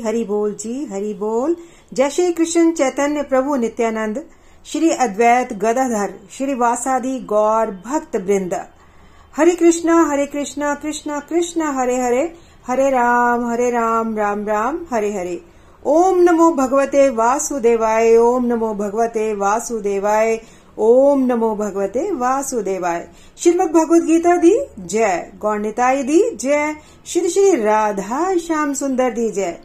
हरी बोल जी, हरि बोल। जय श्री कृष्ण चैतन्य प्रभु नित्यानंद। श्री अद्वैत गदाधर, श्री वासादि गौर भक्त वृंद। हरे कृष्णा हरे कृष्णा कृष्णा कृष्णा, हरे हरे। हरे राम हरे राम राम राम, हरे हरे। ओम नमो भगवते वासुदेवाय, ओम नमो भगवते वासुदेवाय, ओम नमो भगवते वासुदेवाय। श्रीमद भगवद गीता दी जय गौरताई दी जय। श्री श्री राधा श्याम सुंदर दी जय।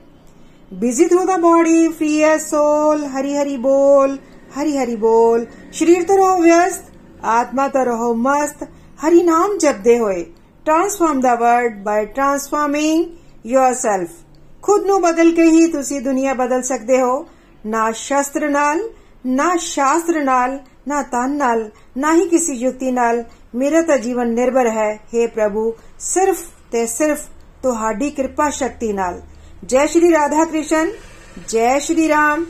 busy through the body free as soul Hari Hari बोल हरि हरि बोल शरीर तो रहो व्यस्त आत्मा तो रहो मस्त हरि नाम जपदे होए transform the world by transforming yourself ਖੁਦ ਨੂੰ ਬਦਲ ਕੇ ਹੀ ਤੁਸੀਂ ਦੁਨੀਆ ਬਦਲ ਸਕਦੇ ਹੋ ਨਾ ਸ਼ਸਤਰ ਨਾਲ ਨਾ ਸ਼ਾਸਤਰ ਨਾਲ ਨਾ ਤਨ ਨਾਲ ਨਾ ਹੀ ਕਿਸੇ ਯੁਕਤੀ ਨਾਲ ਮੇਰਾ ਤਾਂ ਜੀਵਨ ਨਿਰਭਰ ਹੈ हे ਪ੍ਰਭੂ ਸਿਰਫ ਤੇ ਸਿਰਫ ਤੁਹਾਡੀ ਕਿਰਪਾ ਸ਼ਕਤੀ ਨਾਲ ਜੈ ਸ਼੍ਰੀ ਰਾਧਾ ਕ੍ਰਿਸ਼ਨ, ਜੈ ਸ਼੍ਰੀ ਰਾਮ।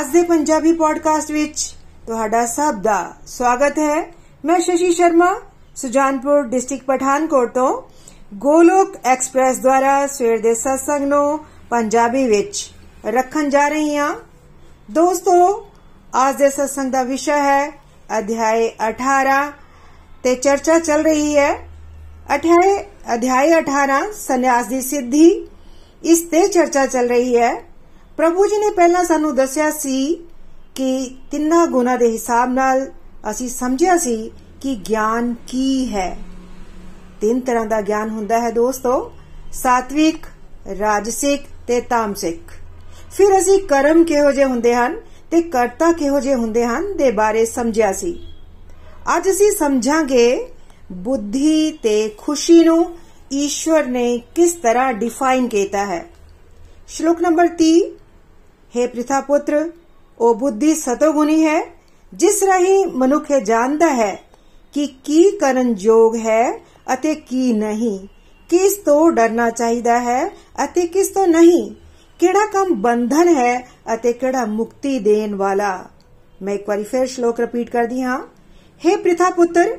ਅੱਜ ਦੇ ਪੰਜਾਬੀ ਪੋਡਕਾਸਟ ਵਿੱਚ ਤੁਹਾਡਾ ਸਭ ਦਾ ਸਵਾਗਤ ਹੈ। ਮੈਂ ਸ਼ਸ਼ੀ ਸ਼ਰਮਾ, ਸੁਜਾਨਪੁਰ ਡਿਸਟ੍ਰਿਕਟ ਪਠਾਨਕੋਟ ਤੋਂ। ਗੋਲੋਕ ਐਕਸਪ੍ਰੈਸ ਦੁਆਰਾ ਸਵੇਰ ਦੇ ਸਤਸੰਗ ਨੂੰ ਪੰਜਾਬੀ ਵਿੱਚ ਰੱਖਣ ਜਾ ਰਹੀ ਹਾਂ। ਦੋਸਤੋ, ਅੱਜ ਦੇ ਸਤਸੰਗ ਦਾ ਵਿਸ਼ਾ ਹੈ ਅਧਿਆਇ 18 ਤੇ ਚਰਚਾ ਚੱਲ ਰਹੀ ਹੈ। ਅਧਿਆਇ ਅਧਿਆਇ 18 ਸੰਨਿਆਸ ਦੀ ਸਿੱਧੀ ਇਸ ਤੇ ਚਰਚਾ ਚੱਲ ਰਹੀ ਹੈ। ਪ੍ਰਭੂ ਜੀ ਨੇ ਪਹਿਲਾਂ ਸਾਨੂੰ ਦੱਸਿਆ ਸੀ ਕਿ ਤਿੰਨਾਂ ਗੁਣਾ ਦੇ ਹਿਸਾਬ ਨਾਲ ਅਸੀਂ ਸਮਝਿਆ ਸੀ ਕਿ ਗਿਆਨ ਕੀ ਹੈ। ਤਿੰਨ ਤਰ੍ਹਾਂ ਦਾ ਗਿਆਨ ਹੁੰਦਾ ਹੈ ਦੋਸਤੋ, ਸਾਤਵਿਕ, ਰਾਜਸਿਕ ਤੇ ਤਾਮਸਿਕ। ਫਿਰ ਅਸੀਂ ਕਰਮ ਕਿਹੋ ਜਿਹੇ ਹੁੰਦੇ ਹਨ ਤੇ ਕਰਤਾ ਕਿਹੋ ਜਿਹੇ ਹੁੰਦੇ ਹਨ ਦੇ ਬਾਰੇ ਸਮਝਿਆ ਸੀ। ਅੱਜ ਅਸੀਂ ਸਮਝਾਂਗੇ ਬੁੱਧੀ ਤੇ ਖੁਸ਼ੀ ਨੂੰ ਈਸ਼ਵਰ ਨੇ ਕਿਸ ਤਰ੍ਹਾਂ ਡਿਫਾਈਨ ਕੀਤਾ ਹੈ? ਸ਼ਲੋਕ ਨੰਬਰ 30 ਹੈ ਪ੍ਰਿਥਾ ਪੁੱਤਰ ਉਹ ਬੁੱਧੀ ਸਤੋਗੁਣੀ ਹੈ, ਜਿਸ ਰਾਹੀਂ ਮਨੁੱਖ ਜਾਣਦਾ ਹੈ ਕਿ ਕੀ ਕਰਨ ਯੋਗ ਹੈ ਅਤੇ ਕੀ ਨਹੀਂ, ਕਿਸ ਤੋਂ ਡਰਨਾ ਚਾਹੀਦਾ ਹੈ ਅਤੇ ਕਿਸ ਤੋਂ ਨਹੀਂ, ਕਿਹੜਾ ਕੰਮ ਬੰਧਨ ਹੈ ਅਤੇ ਕਿਹੜਾ ਮੁਕਤੀ ਦੇਣ ਵਾਲਾ। ਮੈਂ ਇੱਕ ਵਾਰੀ ਫਿਰ ਸ਼ਲੋਕ ਰਿਪੀਟ ਕਰਦੀ ਹਾਂ। हे ਪ੍ਰਥਾ ਪੁੱਤਰ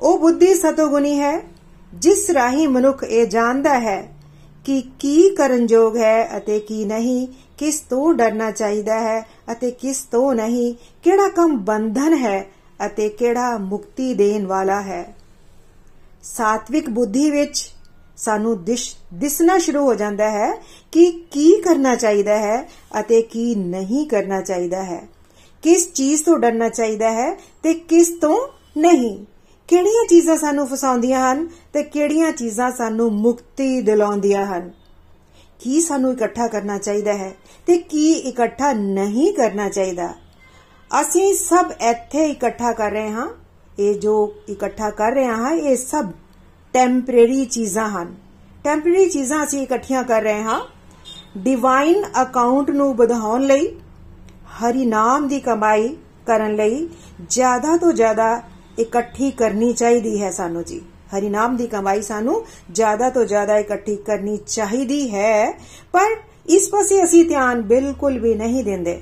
ਉਹ ਬੁੱਧੀ ਸਤੋਗੁਣੀ ਹੈ ਜਿਸ ਰਾਹੀਂ ਮਨੁੱਖ ਇਹ ਜਾਣਦਾ ਹੈ ਕਿ ਕੀ ਕਰਨ ਯੋਗ ਹੈ ਅਤੇ ਕੀ ਨਹੀਂ, ਕਿਸ ਤੋਂ ਡਰਨਾ ਚਾਹੀਦਾ ਹੈ ਅਤੇ ਕਿਸ ਤੋਂ ਨਹੀਂ, ਕਿਹੜਾ ਕੰਮ ਬੰਧਨ ਹੈ ਅਤੇ ਕਿਹੜਾ ਮੁਕਤੀ ਦੇਣ ਵਾਲਾ ਹੈ। ਸਾਤਵਿਕ ਬੁੱਧੀ ਵਿੱਚ ਸਾਨੂੰ ਦਿਸਣਾ ਸ਼ੁਰੂ ਹੋ ਜਾਂਦਾ ਹੈ ਕਿ ਕੀ ਕਰਨਾ ਚਾਹੀਦਾ ਹੈ ਅਤੇ ਕੀ ਨਹੀਂ ਕਰਨਾ ਚਾਹੀਦਾ ਹੈ। ਕਿਸ ਚੀਜ਼ ਤੋਂ ਡਰਨਾ ਚਾਹੀਦਾ ਹੈ ਤੇ ਕਿਸ ਤੋਂ ਨਹੀਂ। ਕਿਹੜੀਆਂ ਚੀਜ਼ਾਂ ਸਾਨੂੰ ਫਸਾਉਂਦੀਆਂ ਹਨ ਤੇ ਕਿਹੜੀਆਂ ਚੀਜ਼ਾਂ ਸਾਨੂੰ ਮੁਕਤੀ ਦਿਲਾਉਂਦੀਆਂ ਹਨ? ਕੀ ਸਾਨੂੰ ਇਕੱਠਾ ਕਰਨਾ ਚਾਹੀਦਾ ਹੈ ਤੇ ਕੀ ਇਕੱਠਾ ਨਹੀਂ ਕਰਨਾ ਚਾਹੀਦਾ? ਅਸੀਂ ਸਭ ਇੱਥੇ ਇਕੱਠਾ ਕਰ ਰਹੇ ਹਾਂ। ਇਹ ਜੋ ਇਕੱਠਾ ਕਰ ਰਹੇ ਹਾਂ, ਇਹ ਸਭ ਟੈਂਪਰੇਰੀ ਚੀਜ਼ਾਂ ਹਨ। ਟੈਂਪਰੇਰੀ ਚੀਜ਼ਾਂ ਅਸੀਂ ਇਕੱਠੀਆਂ ਕਰ ਰਹੇ ਹਾਂ। ਡਿਵਾਈਨ ਅਕਾਊਂਟ ਨੂੰ ਵਧਾਉਣ ਲਈ, ਹਰੀ ਨਾਮ ਦੀ ਕਮਾਈ ਕਰਨ ਲਈ, ਜ਼ਿਆਦਾ ਤੋਂ ਜ਼ਿਆਦਾ ਇਕੱਠੀ ਕਰਨੀ ਚਾਹੀਦੀ ਹੈ ਸਾਨੂੰ ਜੀ। ਹਰੀ ਨਾਮ ਦੀ ਕਮਾਈ ਸਾਨੂੰ ਜ਼ਿਆਦਾ ਤੋਂ ਜ਼ਿਆਦਾ ਇਕੱਠੀ ਕਰਨੀ ਚਾਹੀਦੀ ਹੈ। ਪਰ ਇਸ ਪਾਸੇ ਅਸੀਂ ਧਿਆਨ ਬਿਲਕੁਲ ਵੀ ਨਹੀਂ ਦਿੰਦੇ।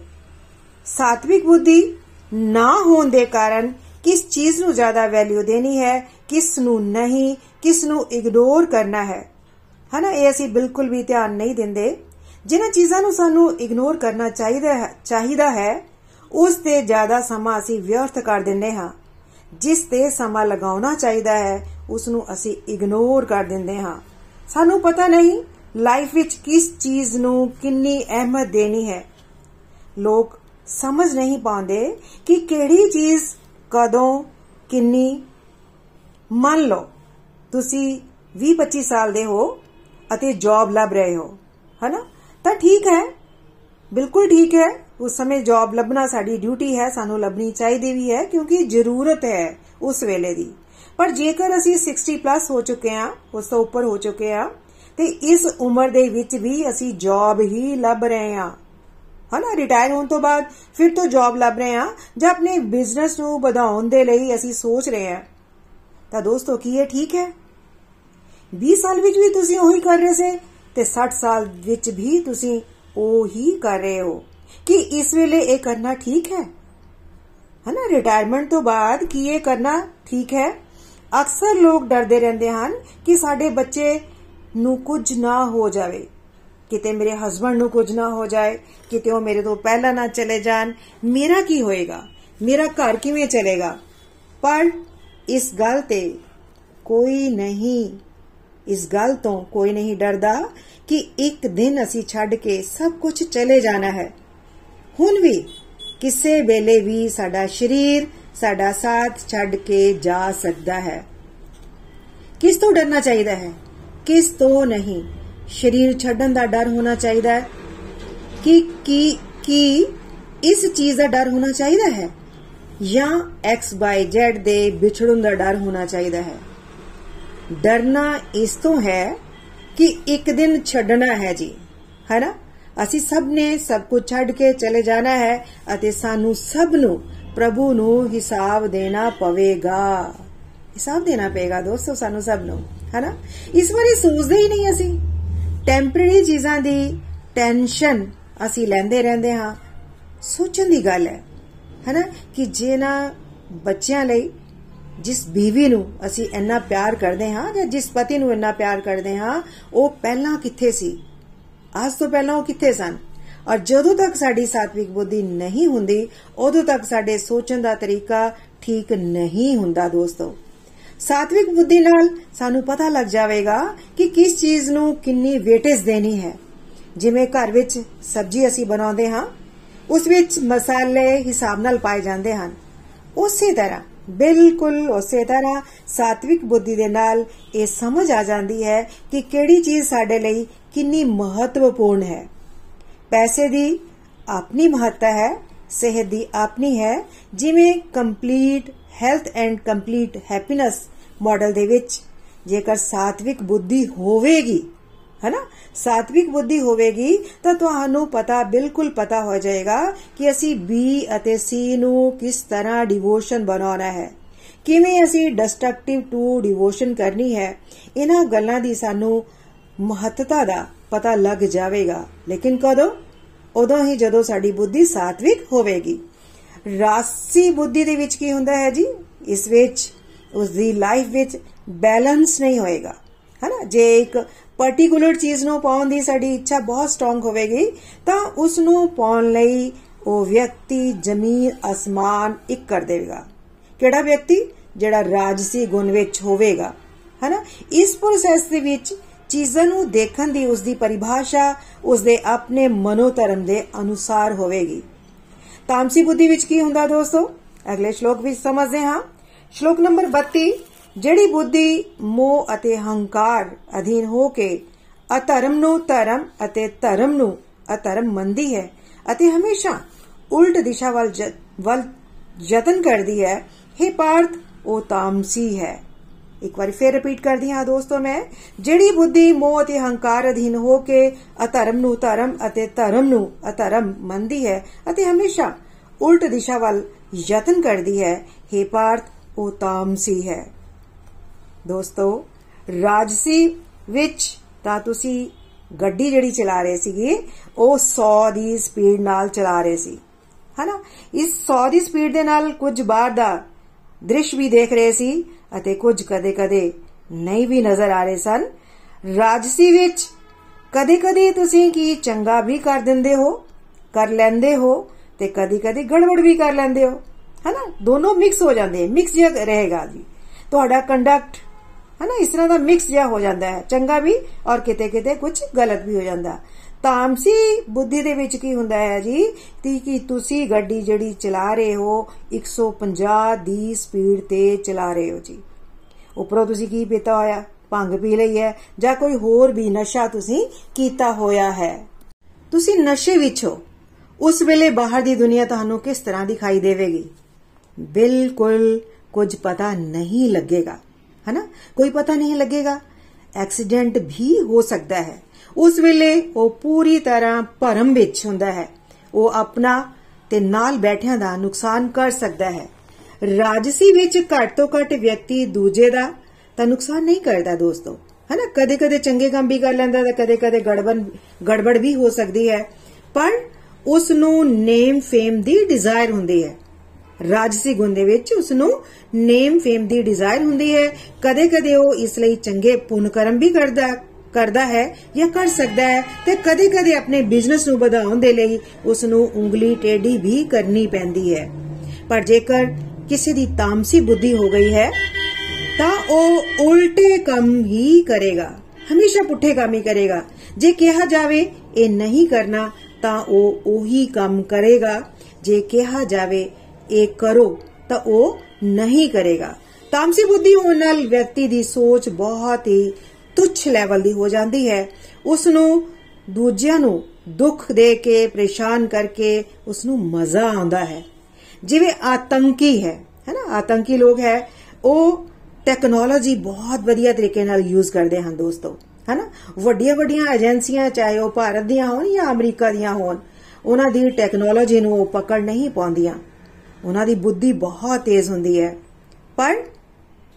ਸਾਤਵਿਕ ਬੁੱਧੀ ਨਾ ਹੋਣ ਦੇ ਕਾਰਨ ਕਿਸ ਚੀਜ਼ ਨੂੰ ਜ਼ਿਆਦਾ ਵੈਲਿਊ ਦੇਣੀ ਹੈ, ਕਿਸ ਨੂੰ ਨਹੀਂ, ਕਿਸ ਨੂੰ ਇਗਨੋਰ ਕਰਨਾ ਹੈ। ਹਨਾ, ਇਹ ਅਸੀਂ ਬਿਲਕੁਲ ਵੀ ਧਿਆਨ ਨਹੀਂ ਦਿੰਦੇ। ਜਿਨ੍ਹਾਂ ਚੀਜ਼ਾਂ ਨੂੰ ਸਾਨੂੰ ਇਗਨੋਰ ਕਰਨਾ ਚਾਹੀਦਾ ਹੈ ਚਾਹੀਦਾ ਹੈ, ਉਸ ਤੇ ਜ਼ਿਆਦਾ ਸਮਾਂ ਅਸੀਂ ਵਿਅਰਥ ਕਰ ਦਿੰਦੇ ਹਾਂ। ਜਿਸ ਤੇ ਸਮਾਂ ਲਗਾਉਣਾ ਚਾਹੀਦਾ ਹੈ ਉਸ ਨੂੰ ਅਸੀਂ ਇਗਨੋਰ ਕਰ ਦਿੰਦੇ ਹਾਂ। ਸਾਨੂੰ ਪਤਾ ਨਹੀਂ ਲਾਈਫ ਵਿੱਚ ਕਿਸ ਚੀਜ਼ ਨੂੰ ਕਿੰਨੀ ਅਹਿਮਤ ਦੇਣੀ ਹੈ। ਲੋਕ ਸਮਝ ਨਹੀਂ ਪਾਉਂਦੇ ਕਿ ਕਿਹੜੀ ਚੀਜ਼ ਕਦੋਂ, ਕਿੰਨੀ। ਮੰਨ ਲਓ, ਤੁਸੀਂ 20-25 ਸਾਲ ਦੇ ਹੋ ਅਤੇ ਜੌਬ ਲੱਭ ਰਹੇ ਹੋ, ਹਨਾ? ਤਾਂ ਠੀਕ ਹੈ, ਬਿਲਕੁਲ ਠੀਕ ਹੈ। ਉਸ ਸਮੇਂ ਜੌਬ ਲੱਭਣਾ ਸਾਡੀ ਡਿਊਟੀ ਹੈ ਸਾਨੂੰ ਲੱਭਣੀ ਚਾਹੀਦੀ ਵੀ ਹੈ ਕਿਉਂਕਿ ਜ਼ਰੂਰਤ ਹੈ ਉਸ ਵੇਲੇ ਦੀ ਪਰ ਜੇਕਰ ਅਸੀਂ 60 ਪਲੱਸ ਹੋ ਚੁੱਕੇ ਹਾਂ ਉਸ ਤੋਂ ਉੱਪਰ ਹੋ ਚੁੱਕੇ ਹਾਂ ਤੇ ਇਸ ਉਮਰ ਦੇ ਵਿੱਚ ਵੀ ਅਸੀਂ ਜੌਬ ਹੀ ਲੱਭ ਰਹੇ ਹਾਂ ਹਨਾ ਰਿਟਾਇਰ ਹੋਣ ਤੋਂ ਬਾਅਦ ਫਿਰ ਤੋਂ ਜੌਬ ਲੱਭ ਰਹੇ ਹਾਂ ਜਾਂ ਆਪਣੇ ਬਿਜ਼ਨਸ ਨੂੰ ਵਧਾਉਣ ਦੇ ਲਈ ਅਸੀਂ ਸੋਚ ਰਹੇ ਹਾਂ ਤਾਂ ਦੋਸਤੋ ਕੀ ਇਹ ਠੀਕ ਹੈ 20 ਸਾਲ ਵਿੱਚ ਵੀ ਤੁਸੀਂ ਉਹੀ ਕਰ ਰਹੇ ਸੀ ਤੇ 60 ਸਾਲ ਵਿੱਚ ਵੀ ਤੁਸੀਂ ਉਹੀ ਕਰ ਰਹੇ ਹੋ ਕਿ ਇਸ ਵੇਲੇ ਇਹ ਕਰਨਾ ਠੀਕ ਹੈ ਹਨਾ ਰਿਟਾਇਰਮੈਂਟ ਤੋਂ ਬਾਅਦ ਕੀ ਇਹ ਕਰਨਾ ਠੀਕ ਹੈ ਅਕਸਰ ਲੋਕ ਡਰਦੇ ਰਹਿੰਦੇ ਹਨ ਕਿ ਸਾਡੇ ਬੱਚੇ ਨੂੰ ਕੁਝ ਨਾ ਹੋ ਜਾਵੇ ਕਿਤੇ ਮੇਰੇ ਹਸਬੰਡ ਨੂੰ ਕੁਝ ਨਾ ਹੋ ਜਾਏ ਕਿਤੇ ਉਹ ਮੇਰੇ ਤੋਂ ਪਹਿਲਾਂ ਨਾ ਚਲੇ ਜਾਣ ਮੇਰਾ ਕੀ ਹੋਏਗਾ ਮੇਰਾ ਘਰ ਕਿਵੇਂ ਚੱਲੇਗਾ ਪਰ ਇਸ ਗੱਲ ਤੇ ਕੋਈ ਨਹੀਂ ਇਸ ਗੱਲ ਤੋਂ ਕੋਈ ਨਹੀਂ ਡਰਦਾ ਕਿ ਇੱਕ ਦਿਨ ਅਸੀਂ ਛੱਡ ਕੇ ਸਭ ਕੁਝ ਚਲੇ ਜਾਣਾ ਹੈ ਹੁਣ ਵੀ ਕਿਸੇ ਵੇਲੇ ਵੀ ਸਾਡਾ ਸਰੀਰ, ਸਾਡਾ ਸਾਥ ਛੱਡ ਕੇ ਜਾ ਸਕਦਾ ਹੈ। ਕਿਸ ਤੋਂ ਡਰਨਾ ਚਾਹੀਦਾ ਹੈ? ਕਿਸ ਤੋਂ ਨਹੀਂ? ਸਰੀਰ ਛੱਡਣ ਦਾ ਡਰ ਹੋਣਾ ਚਾਹੀਦਾ ਹੈ? ਕਿ, ਕੀ ਕੀ ਇਸ ਚੀਜ਼ ਦਾ ਡਰ ਹੋਣਾ ਚਾਹੀਦਾ ਹੈ? ਜਾਂ x, y, z ਦੇ ਵਿਛੜਨ ਦਾ ਡਰ ਹੋਣਾ ਚਾਹੀਦਾ ਹੈ? ਡਰਨਾ ਇਸ ਤੋਂ ਹੈ ਕਿ ਇੱਕ ਦਿਨ ਛੱਡਣਾ ਹੈ ਜੀ। ਹੈਨਾ ਅਸੀਂ ਸਭ ਨੇ ਸਭ ਕੁਝ ਛੱਡ ਕੇ ਚਲੇ ਜਾਣਾ ਹੈ ਅਤੇ ਸਾਨੂੰ ਸਭ ਨੂੰ ਪ੍ਰਭੂ ਨੂੰ ਹਿਸਾਬ ਦੇਣਾ ਪਵੇਗਾ। ਹਿਸਾਬ ਦੇਣਾ ਪਏਗਾ ਦੋਸਤੋ ਸਾਨੂੰ ਸਭ ਨੂੰ, ਹੈਨਾ? ਇਸ ਬਾਰੇ ਸੋਚਦੇ ਹੀ ਨਹੀਂ ਅਸੀਂ। ਟੈਂਪਰੇਰੀ ਚੀਜ਼ਾਂ ਦੀ ਟੈਨਸ਼ਨ ਅਸੀਂ ਲੈਂਦੇ ਰਹਿੰਦੇ ਹਾਂ। ਸੋਚਣ ਦੀ ਗੱਲ ਹੈ, ਹੈਨਾ? ਕਿ ਜੇ ਨਾ ਬੱਚਿਆਂ ਲਈ ਜਿਸ ਬੀਵੀ ਨੂੰ ਅਸੀਂ ਇੰਨਾ ਪਿਆਰ ਕਰਦੇ ਹਾਂ ਜਾਂ ਜਿਸ ਪਤੀ ਨੂੰ ਇੰਨਾ ਪਿਆਰ ਕਰਦੇ ਹਾਂ, ਉਹ ਪਹਿਲਾਂ ਕਿੱਥੇ ਸੀ? ਅੱਜ ਤੋਂ ਪਹਿਲਾਂ ਉਹ ਕਿੱਥੇ ਸਨ? ਔਰ ਜਦੋਂ ਤੱਕ ਸਾਡੀ ਸਾਤਵਿਕ ਬੁੱਧੀ ਨਹੀਂ ਹੁੰਦੀ, ਉਦੋਂ ਤੱਕ ਸਾਡੇ ਸੋਚਣ ਦਾ ਤਰੀਕਾ ਠੀਕ ਨਹੀਂ ਹੁੰਦਾ ਦੋਸਤੋ। ਸਾਤਵਿਕ ਬੁੱਧੀ ਨਾਲ ਸਾਨੂੰ ਪਤਾ ਲੱਗ ਜਾਵੇਗਾ ਕਿ ਕਿਸ ਚੀਜ਼ ਨੂੰ ਕਿੰਨੀ ਵੇਟੇਜ ਦੇਣੀ ਹੈ। ਜਿਵੇਂ ਘਰ ਵਿੱਚ ਸਬਜ਼ੀ ਅਸੀਂ ਬਣਾਉਂਦੇ ਹਾਂ, ਉਸ ਵਿੱਚ ਮਸਾਲੇ ਹਿਸਾਬ ਨਾਲ ਪਾਏ ਜਾਂਦੇ ਹਨ। ਉਸੇ ਤਰ੍ਹਾਂ, ਬਿਲਕੁਲ ਉਸੇ ਤਰ੍ਹਾਂ ਸਾਤਵਿਕ ਬੁੱਧੀ ਦੇ ਨਾਲ ਇਹ ਸਮਝ ਆ ਜਾਂਦੀ ਹੈ ਕਿ ਕਿਹੜੀ ਚੀਜ਼ ਸਾਡੇ ਲਈ ਕਿੰਨੀ ਮਹੱਤਵਪੂਰਨ ਹੈ। ਪੈਸੇ ਦੀ ਆਪਣੀ ਮਹੱਤਤਾ ਹੈ, ਸਿਹਤ ਦੀ ਆਪਣੀ ਹੈ, ਜਿਵੇਂ complete health and complete happiness model ਦੇ ਵਿੱਚ ਜੇਕਰ ਸਾਤਵਿਕ ਬੁੱਧੀ ਹੋਵੇਗੀ, ਹੈਨਾ? ਸਾਤਵਿਕ ਬੁੱਧੀ ਹੋਵੇਗੀ ਤਾਂ ਤੁਹਾਨੂੰ ਪਤਾ, ਬਿਲਕੁਲ ਪਤਾ ਹੋ ਜਾਏਗਾ ਕਿ ਅਸੀਂ B ਅਤੇ C ਨੂੰ ਕਿਸ ਤਰ੍ਹਾਂ ਡਿਵੋਸ਼ਨ ਬਣਾਉਣਾ ਹੈ। ਕਿਵੇਂ ਅਸੀਂ ਡਿਸਟਰਕਟਿਵ ਟੂ ਡਿਵੋਸ਼ਨ ਕਰਨੀ ਹੈ, ਇਹਨਾਂ ਗੱਲਾਂ ਦੀ ਸਾਨੂੰ ਮਹੱਤਤਾ ਦਾ ਪਤਾ ਲੱਗ ਜਾਵੇਗਾ। ਲੇਕਿਨ ਕਦੋਂ? ਉਦੋਂ ਹੀ ਜਦੋਂ ਸਾਡੀ ਬੁੱਧੀ ਸਾਤਵਿਕ ਹੋਵੇਗੀ। ਰਾਸੀ ਬੁੱਧੀ ਦੇ ਵਿੱਚ ਕੀ ਹੁੰਦਾ ਹੈ ਜੀ? ਇਸ ਵਿੱਚ, ਉਸ ਦੀ ਲਾਈਫ ਵਿੱਚ ਬੈਲੈਂਸ ਨਹੀਂ ਹੋਏਗਾ। ਹੈਨਾ? ਜੇ ਇੱਕ ਪਾਰਟਿਕੂਲਰ ਚੀਜ਼ ਨੂੰ ਪਾਉਣ ਦੀ ਸਾਡੀ ਇੱਛਾ ਬਹੁਤ ਸਟਰੋਂਗ ਹੋਵੇਗੀ, ਤਾਂ ਉਸ ਨੂੰ ਪਾਉਣ ਲਈ ਉਹ ਵਿਅਕਤੀ, ਜ਼ਮੀਨ, ਅਸਮਾਨ ਇੱਕ ਕਰ ਦੇਵੇਗਾ। ਕਿਹੜਾ ਵਿਅਕਤੀ? ਜਿਹੜਾ ਰਾਜਸੀ ਗੁਣ ਵਿੱਚ ਹੋਵੇਗਾ। ਹੈਨਾ? ਇਸ ਪ੍ਰੋਸੈਸ ਦੇ ਵਿੱਚ ਚੀਜ਼ਾਂ ਨੂੰ ਦੇਖਣ ਦੀ ਉਸ ਦੀ ਪਰਿਭਾਸ਼ਾ ਉਸ ਦੇ ਆਪਣੇ ਮਨੋਧਰਮ ਦੇ ਅਨੁਸਾਰ ਹੋਵੇਗੀ। ਤਾਮਸੀ ਬੁੱਧੀ ਵਿੱਚ ਕੀ ਹੁੰਦਾ ਦੋਸਤੋ? ਅਗਲੇ ਸ਼ਲੋਕ ਵਿੱਚ ਸਮਝਦੇ ਹਾਂ। ਸ਼ਲੋਕ ਨੰਬਰ 32 ਜਿਹੜੀ ਬੁੱਧੀ ਮੋਹ ਅਤੇ ਹੰਕਾਰ ਅਧੀਨ ਹੋ ਕੇ ਅਧਰਮ ਨੂੰ ਧਰਮ ਅਤੇ ਧਰਮ ਨੂੰ ਅਧਰਮ ਮੰਦੀ ਹੈ ਅਤੇ ਹਮੇਸ਼ਾ ਉਲਟ ਦਿਸ਼ਾ ਵੱਲ ਵੱਲ ਯਤਨ ਕਰਦੀ ਹੈ हे ਪਾਰਥ, ਉਹ ਤਾਮਸੀ ਹੈ। ਇੱਕ ਵਾਰ ਫੇਰ ਰਿਪੀਟ ਕਰਦੀ ਹਾਂ ਦੋਸਤੋ ਮੈਂ, ਜਿਹੜੀ ਬੁੱਧੀ, ਮੋਹ ਅਤੇ ਹੰਕਾਰ ਅਧੀਨ ਹੋ ਕੇ ਅਧਰਮ ਨੂੰ ਧਰਮ ਅਤੇ ਧਰਮ ਨੂੰ ਅਧਰਮ ਮੰਦੀ ਹੈ ਅਤੇ ਹਮੇਸ਼ਾ ਉਲਟ ਦਿਸ਼ਾ ਵੱਲ ਯਤਨ ਕਰਦੀ ਹੈ हे ਪਾਰਥ, ਉਹ ਤਾਮਸੀ ਹੈ। ਦੋਸਤੋ, ਰਾਜਸੀ ਵਿੱਚ ਤਾਂ ਤੁਸੀਂ ਗੱਡੀ ਜਿਹੜੀ ਚਲਾ ਰਹੇ ਸੀਗੇ, ਉਹ 100 ਦੀ ਸਪੀਡ ਨਾਲ ਚਲਾ ਰਹੇ ਸੀ। ਹਨਾ? ਇਸ 100 ਦੀ ਸਪੀਡ ਦੇ ਨਾਲ ਕੁਝ ਬਾਹਰ ਦਾ ਦ੍ਰਿਸ਼ ਵੀ ਦੇਖ ਰਹੇ ਸੀ। ਅਤੇ ਕੁਝ ਕਦੇ-ਕਦੇ ਨਹੀਂ ਵੀ ਨਜ਼ਰ ਆ ਰਹੇ ਸਨ। ਰਾਜਸੀ ਵਿੱਚ ਕਦੇ-ਕਦੇ ਤੁਸੀਂ ਕੀ ਚੰਗਾ ਵੀ ਕਰ ਦਿੰਦੇ ਹੋ, ਕਰ ਲੈਂਦੇ ਹੋ ਤੇ ਕਦੀ-ਕਦੀ ਗੜਬੜ ਵੀ ਕਰ ਲੈਂਦੇ ਹੋ। ਹਨਾ? ਦੋਨੋਂ ਮਿਕਸ ਹੋ ਜਾਂਦੇ ਮਿਕਸ ਜਿਹਾ ਰਹੇਗਾ ਜੀ। ਤੁਹਾਡਾ ਕੰਡਕਟ ਹਨਾ? ਇਸ ਤਰ੍ਹਾਂ ਦਾ ਮਿਕਸ ਜਿਹਾ ਹੋ ਜਾਂਦਾ ਹੈ। ਚੰਗਾ ਵੀ ਔਰ ਕਿਤੇ ਕਿਤੇ ਕੁਝ ਗਲਤ ਵੀ ਹੋ ਜਾਂਦਾ। ਤਾਮਸੀ ਬੁੱਧੀ ਦੇ ਵਿੱਚ ਕੀ ਹੁੰਦਾ ਹੈ ਜੀ? ਤੀ ਕਿ ਤੁਸੀਂ ਗੱਡੀ ਜਿਹੜੀ ਚਲਾ ਰਹੇ ਹੋ 150 ਦੀ ਸਪੀਡ ਤੇ ਚਲਾ ਰਹੇ ਹੋ ਜੀ। ਉੱਪਰੋਂ ਤੁਸੀਂ ਕੀ ਪੀਤਾ ਹੋਇਆ? ਭੰਗ ਪੀ ਲਈ ਹੈ ਜਾਂ ਕੋਈ ਹੋਰ ਵੀ ਨਸ਼ਾ ਤੁਸੀਂ ਕੀਤਾ ਹੋਇਆ ਹੈ? ਤੁਸੀਂ ਨਸ਼ੇ ਵਿੱਚ ਹੋ। ਉਸ ਵੇਲੇ ਬਾਹਰ ਦੀ ਦੁਨੀਆ ਤੁਹਾਨੂੰ ਕਿਸ ਤਰ੍ਹਾਂ ਦਿਖਾਈ ਦੇਵੇਗੀ? ਬਿਲਕੁਲ ਕੁਝ ਪਤਾ ਨਹੀਂ ਲੱਗੇਗਾ। ਹੈਨਾ? ਕੋਈ ਪਤਾ ਨਹੀਂ ਲੱਗੇਗਾ। ਐਕਸੀਡੈਂਟ ਵੀ ਹੋ ਸਕਦਾ ਹੈ। ਉਸ ਵੇਲੇ ਉਹ ਪੂਰੀ ਤਰ੍ਹਾਂ ਭਰਮ ਵਿੱਚ ਹੁੰਦਾ ਹੈ। ਉਹ ਆਪਣਾ ਤੇ ਨਾਲ ਬੈਠਿਆਂ ਦਾ ਨੁਕਸਾਨ ਕਰ ਸਕਦਾ ਹੈ। ਰਾਜਸੀ ਵਿੱਚ ਘੱਟ ਤੋਂ ਘੱਟ ਵਿਅਕਤੀ ਦੂਜੇ ਦਾ ਤਾਂ ਨੁਕਸਾਨ ਨਹੀਂ ਕਰਦਾ ਦੋਸਤੋ। ਹੈਨਾ? ਕਦੇ ਕਦੇ ਚੰਗੇ ਕੰਮ ਵੀ ਕਰ ਲੈਂਦਾ ਤੇ ਕਦੇ ਕਦੇ ਗੜਬੜ ਗੜਬੜ ਵੀ ਹੋ ਸਕਦੀ ਹੈ। ਪਰ ਉਸ ਨੂੰ ਨੇਮ ਫੇਮ ਦੀ ਡਿਜ਼ਾਇਰ ਹੁੰਦੀ ਹੈ। ਰਾਜਸੀ ਗੁਣ ਦੇ ਵਿੱਚ ਉਸ ਨੂੰ ਨੇਮ ਫੇਮ ਦੀ ਡਿਜ਼ਾਇਰ ਹੁੰਦੀ ਹੈ। ਕਦੇ ਕਦੇ ਉਹ ਇਸ ਲਈ ਚੰਗੇ ਪੁੰਨ ਕਰਮ ਵੀ ਕਰਦਾ ਕਰਦਾ ਹੈ ਜਾਂ ਕਰ ਸਕਦਾ ਹੈ ਤੇ ਕਦੇ ਕਦੇ ਆਪਣੇ ਬਿਜ਼ਨਸ ਨੂੰ ਵਧਾਉਣ ਦੇ ਲਈ ਉਸ ਨੂੰ ਉਂਗਲੀ ਟੇਢੀ ਵੀ ਕਰਨੀ ਪੈਂਦੀ ਹੈ। ਪਰ ਜੇਕਰ ਕਿਸੇ ਦੀ ਤਾਮਸੀ ਬੁੱਧੀ ਹੋ ਗਈ ਹੈ, ਤਾਂ ਉਹ ਉਲਟੇ ਕੰਮ ਹੀ ਕਰੇਗਾ, ਹਮੇਸ਼ਾ ਪੁੱਠੇ ਕੰਮ ਹੀ ਕਰੇਗਾ। ਜੇ ਕਿਹਾ ਜਾਵੇ ਇਹ ਨਹੀਂ ਕਰਨਾ, ਤਾਂ ਉਹ ਉਹੀ ਕੰਮ ਕਰੇਗਾ। ਜੇ ਕਿਹਾ ਜਾਵੇ ਇਹ ਕਰੋ ਤਾਂ ਉਹ ਨਹੀਂ ਕਰੇਗਾ। ਤਾਮਸੀ ਬੁੱਧੀ ਹੋਣ ਨਾਲ ਵਿਅਕਤੀ ਦੀ ਸੋਚ ਬਹੁਤ ਹੀ ਤੁੱਛ ਲੈਵਲ ਦੀ ਹੋ ਜਾਂਦੀ ਹੈ। ਉਸ ਨੂੰ ਦੂਜਿਆਂ ਨੂੰ ਦੁੱਖ ਦੇ ਕੇ, ਪਰੇਸ਼ਾਨ ਕਰਕੇ ਉਸ ਨੂੰ ਮਜ਼ਾ ਆਉਂਦਾ ਹੈ। ਜਿਵੇਂ ਆਤੰਕੀ ਹੈ ਹੈਨਾ ਆਤੰਕੀ ਲੋਕ ਹੈ, ਉਹ ਟੈਕਨੋਲੋਜੀ ਬਹੁਤ ਵਧੀਆ ਤਰੀਕੇ ਨਾਲ ਯੂਜ਼ ਕਰਦੇ ਹਨ ਦੋਸਤੋ ਹੈਨਾ ਵੱਡੀਆਂ ਵੱਡੀਆਂ ਏਜੰਸੀਆਂ ਚਾਹੇ ਉਹ ਭਾਰਤ ਦੀਆਂ ਹੋਣ ਜਾਂ ਅਮਰੀਕਾ ਦੀਆਂ ਹੋਣ, ਉਹਨਾਂ ਦੀ ਟੈਕਨੋਲੋਜੀ ਨੂੰ ਉਹ ਪਕੜ ਨਹੀਂ ਪਾਉਂਦੀਆਂ। ਉਹਨਾਂ ਦੀ ਬੁੱਧੀ ਬਹੁਤ ਤੇਜ਼ ਹੁੰਦੀ ਹੈ। ਪਰ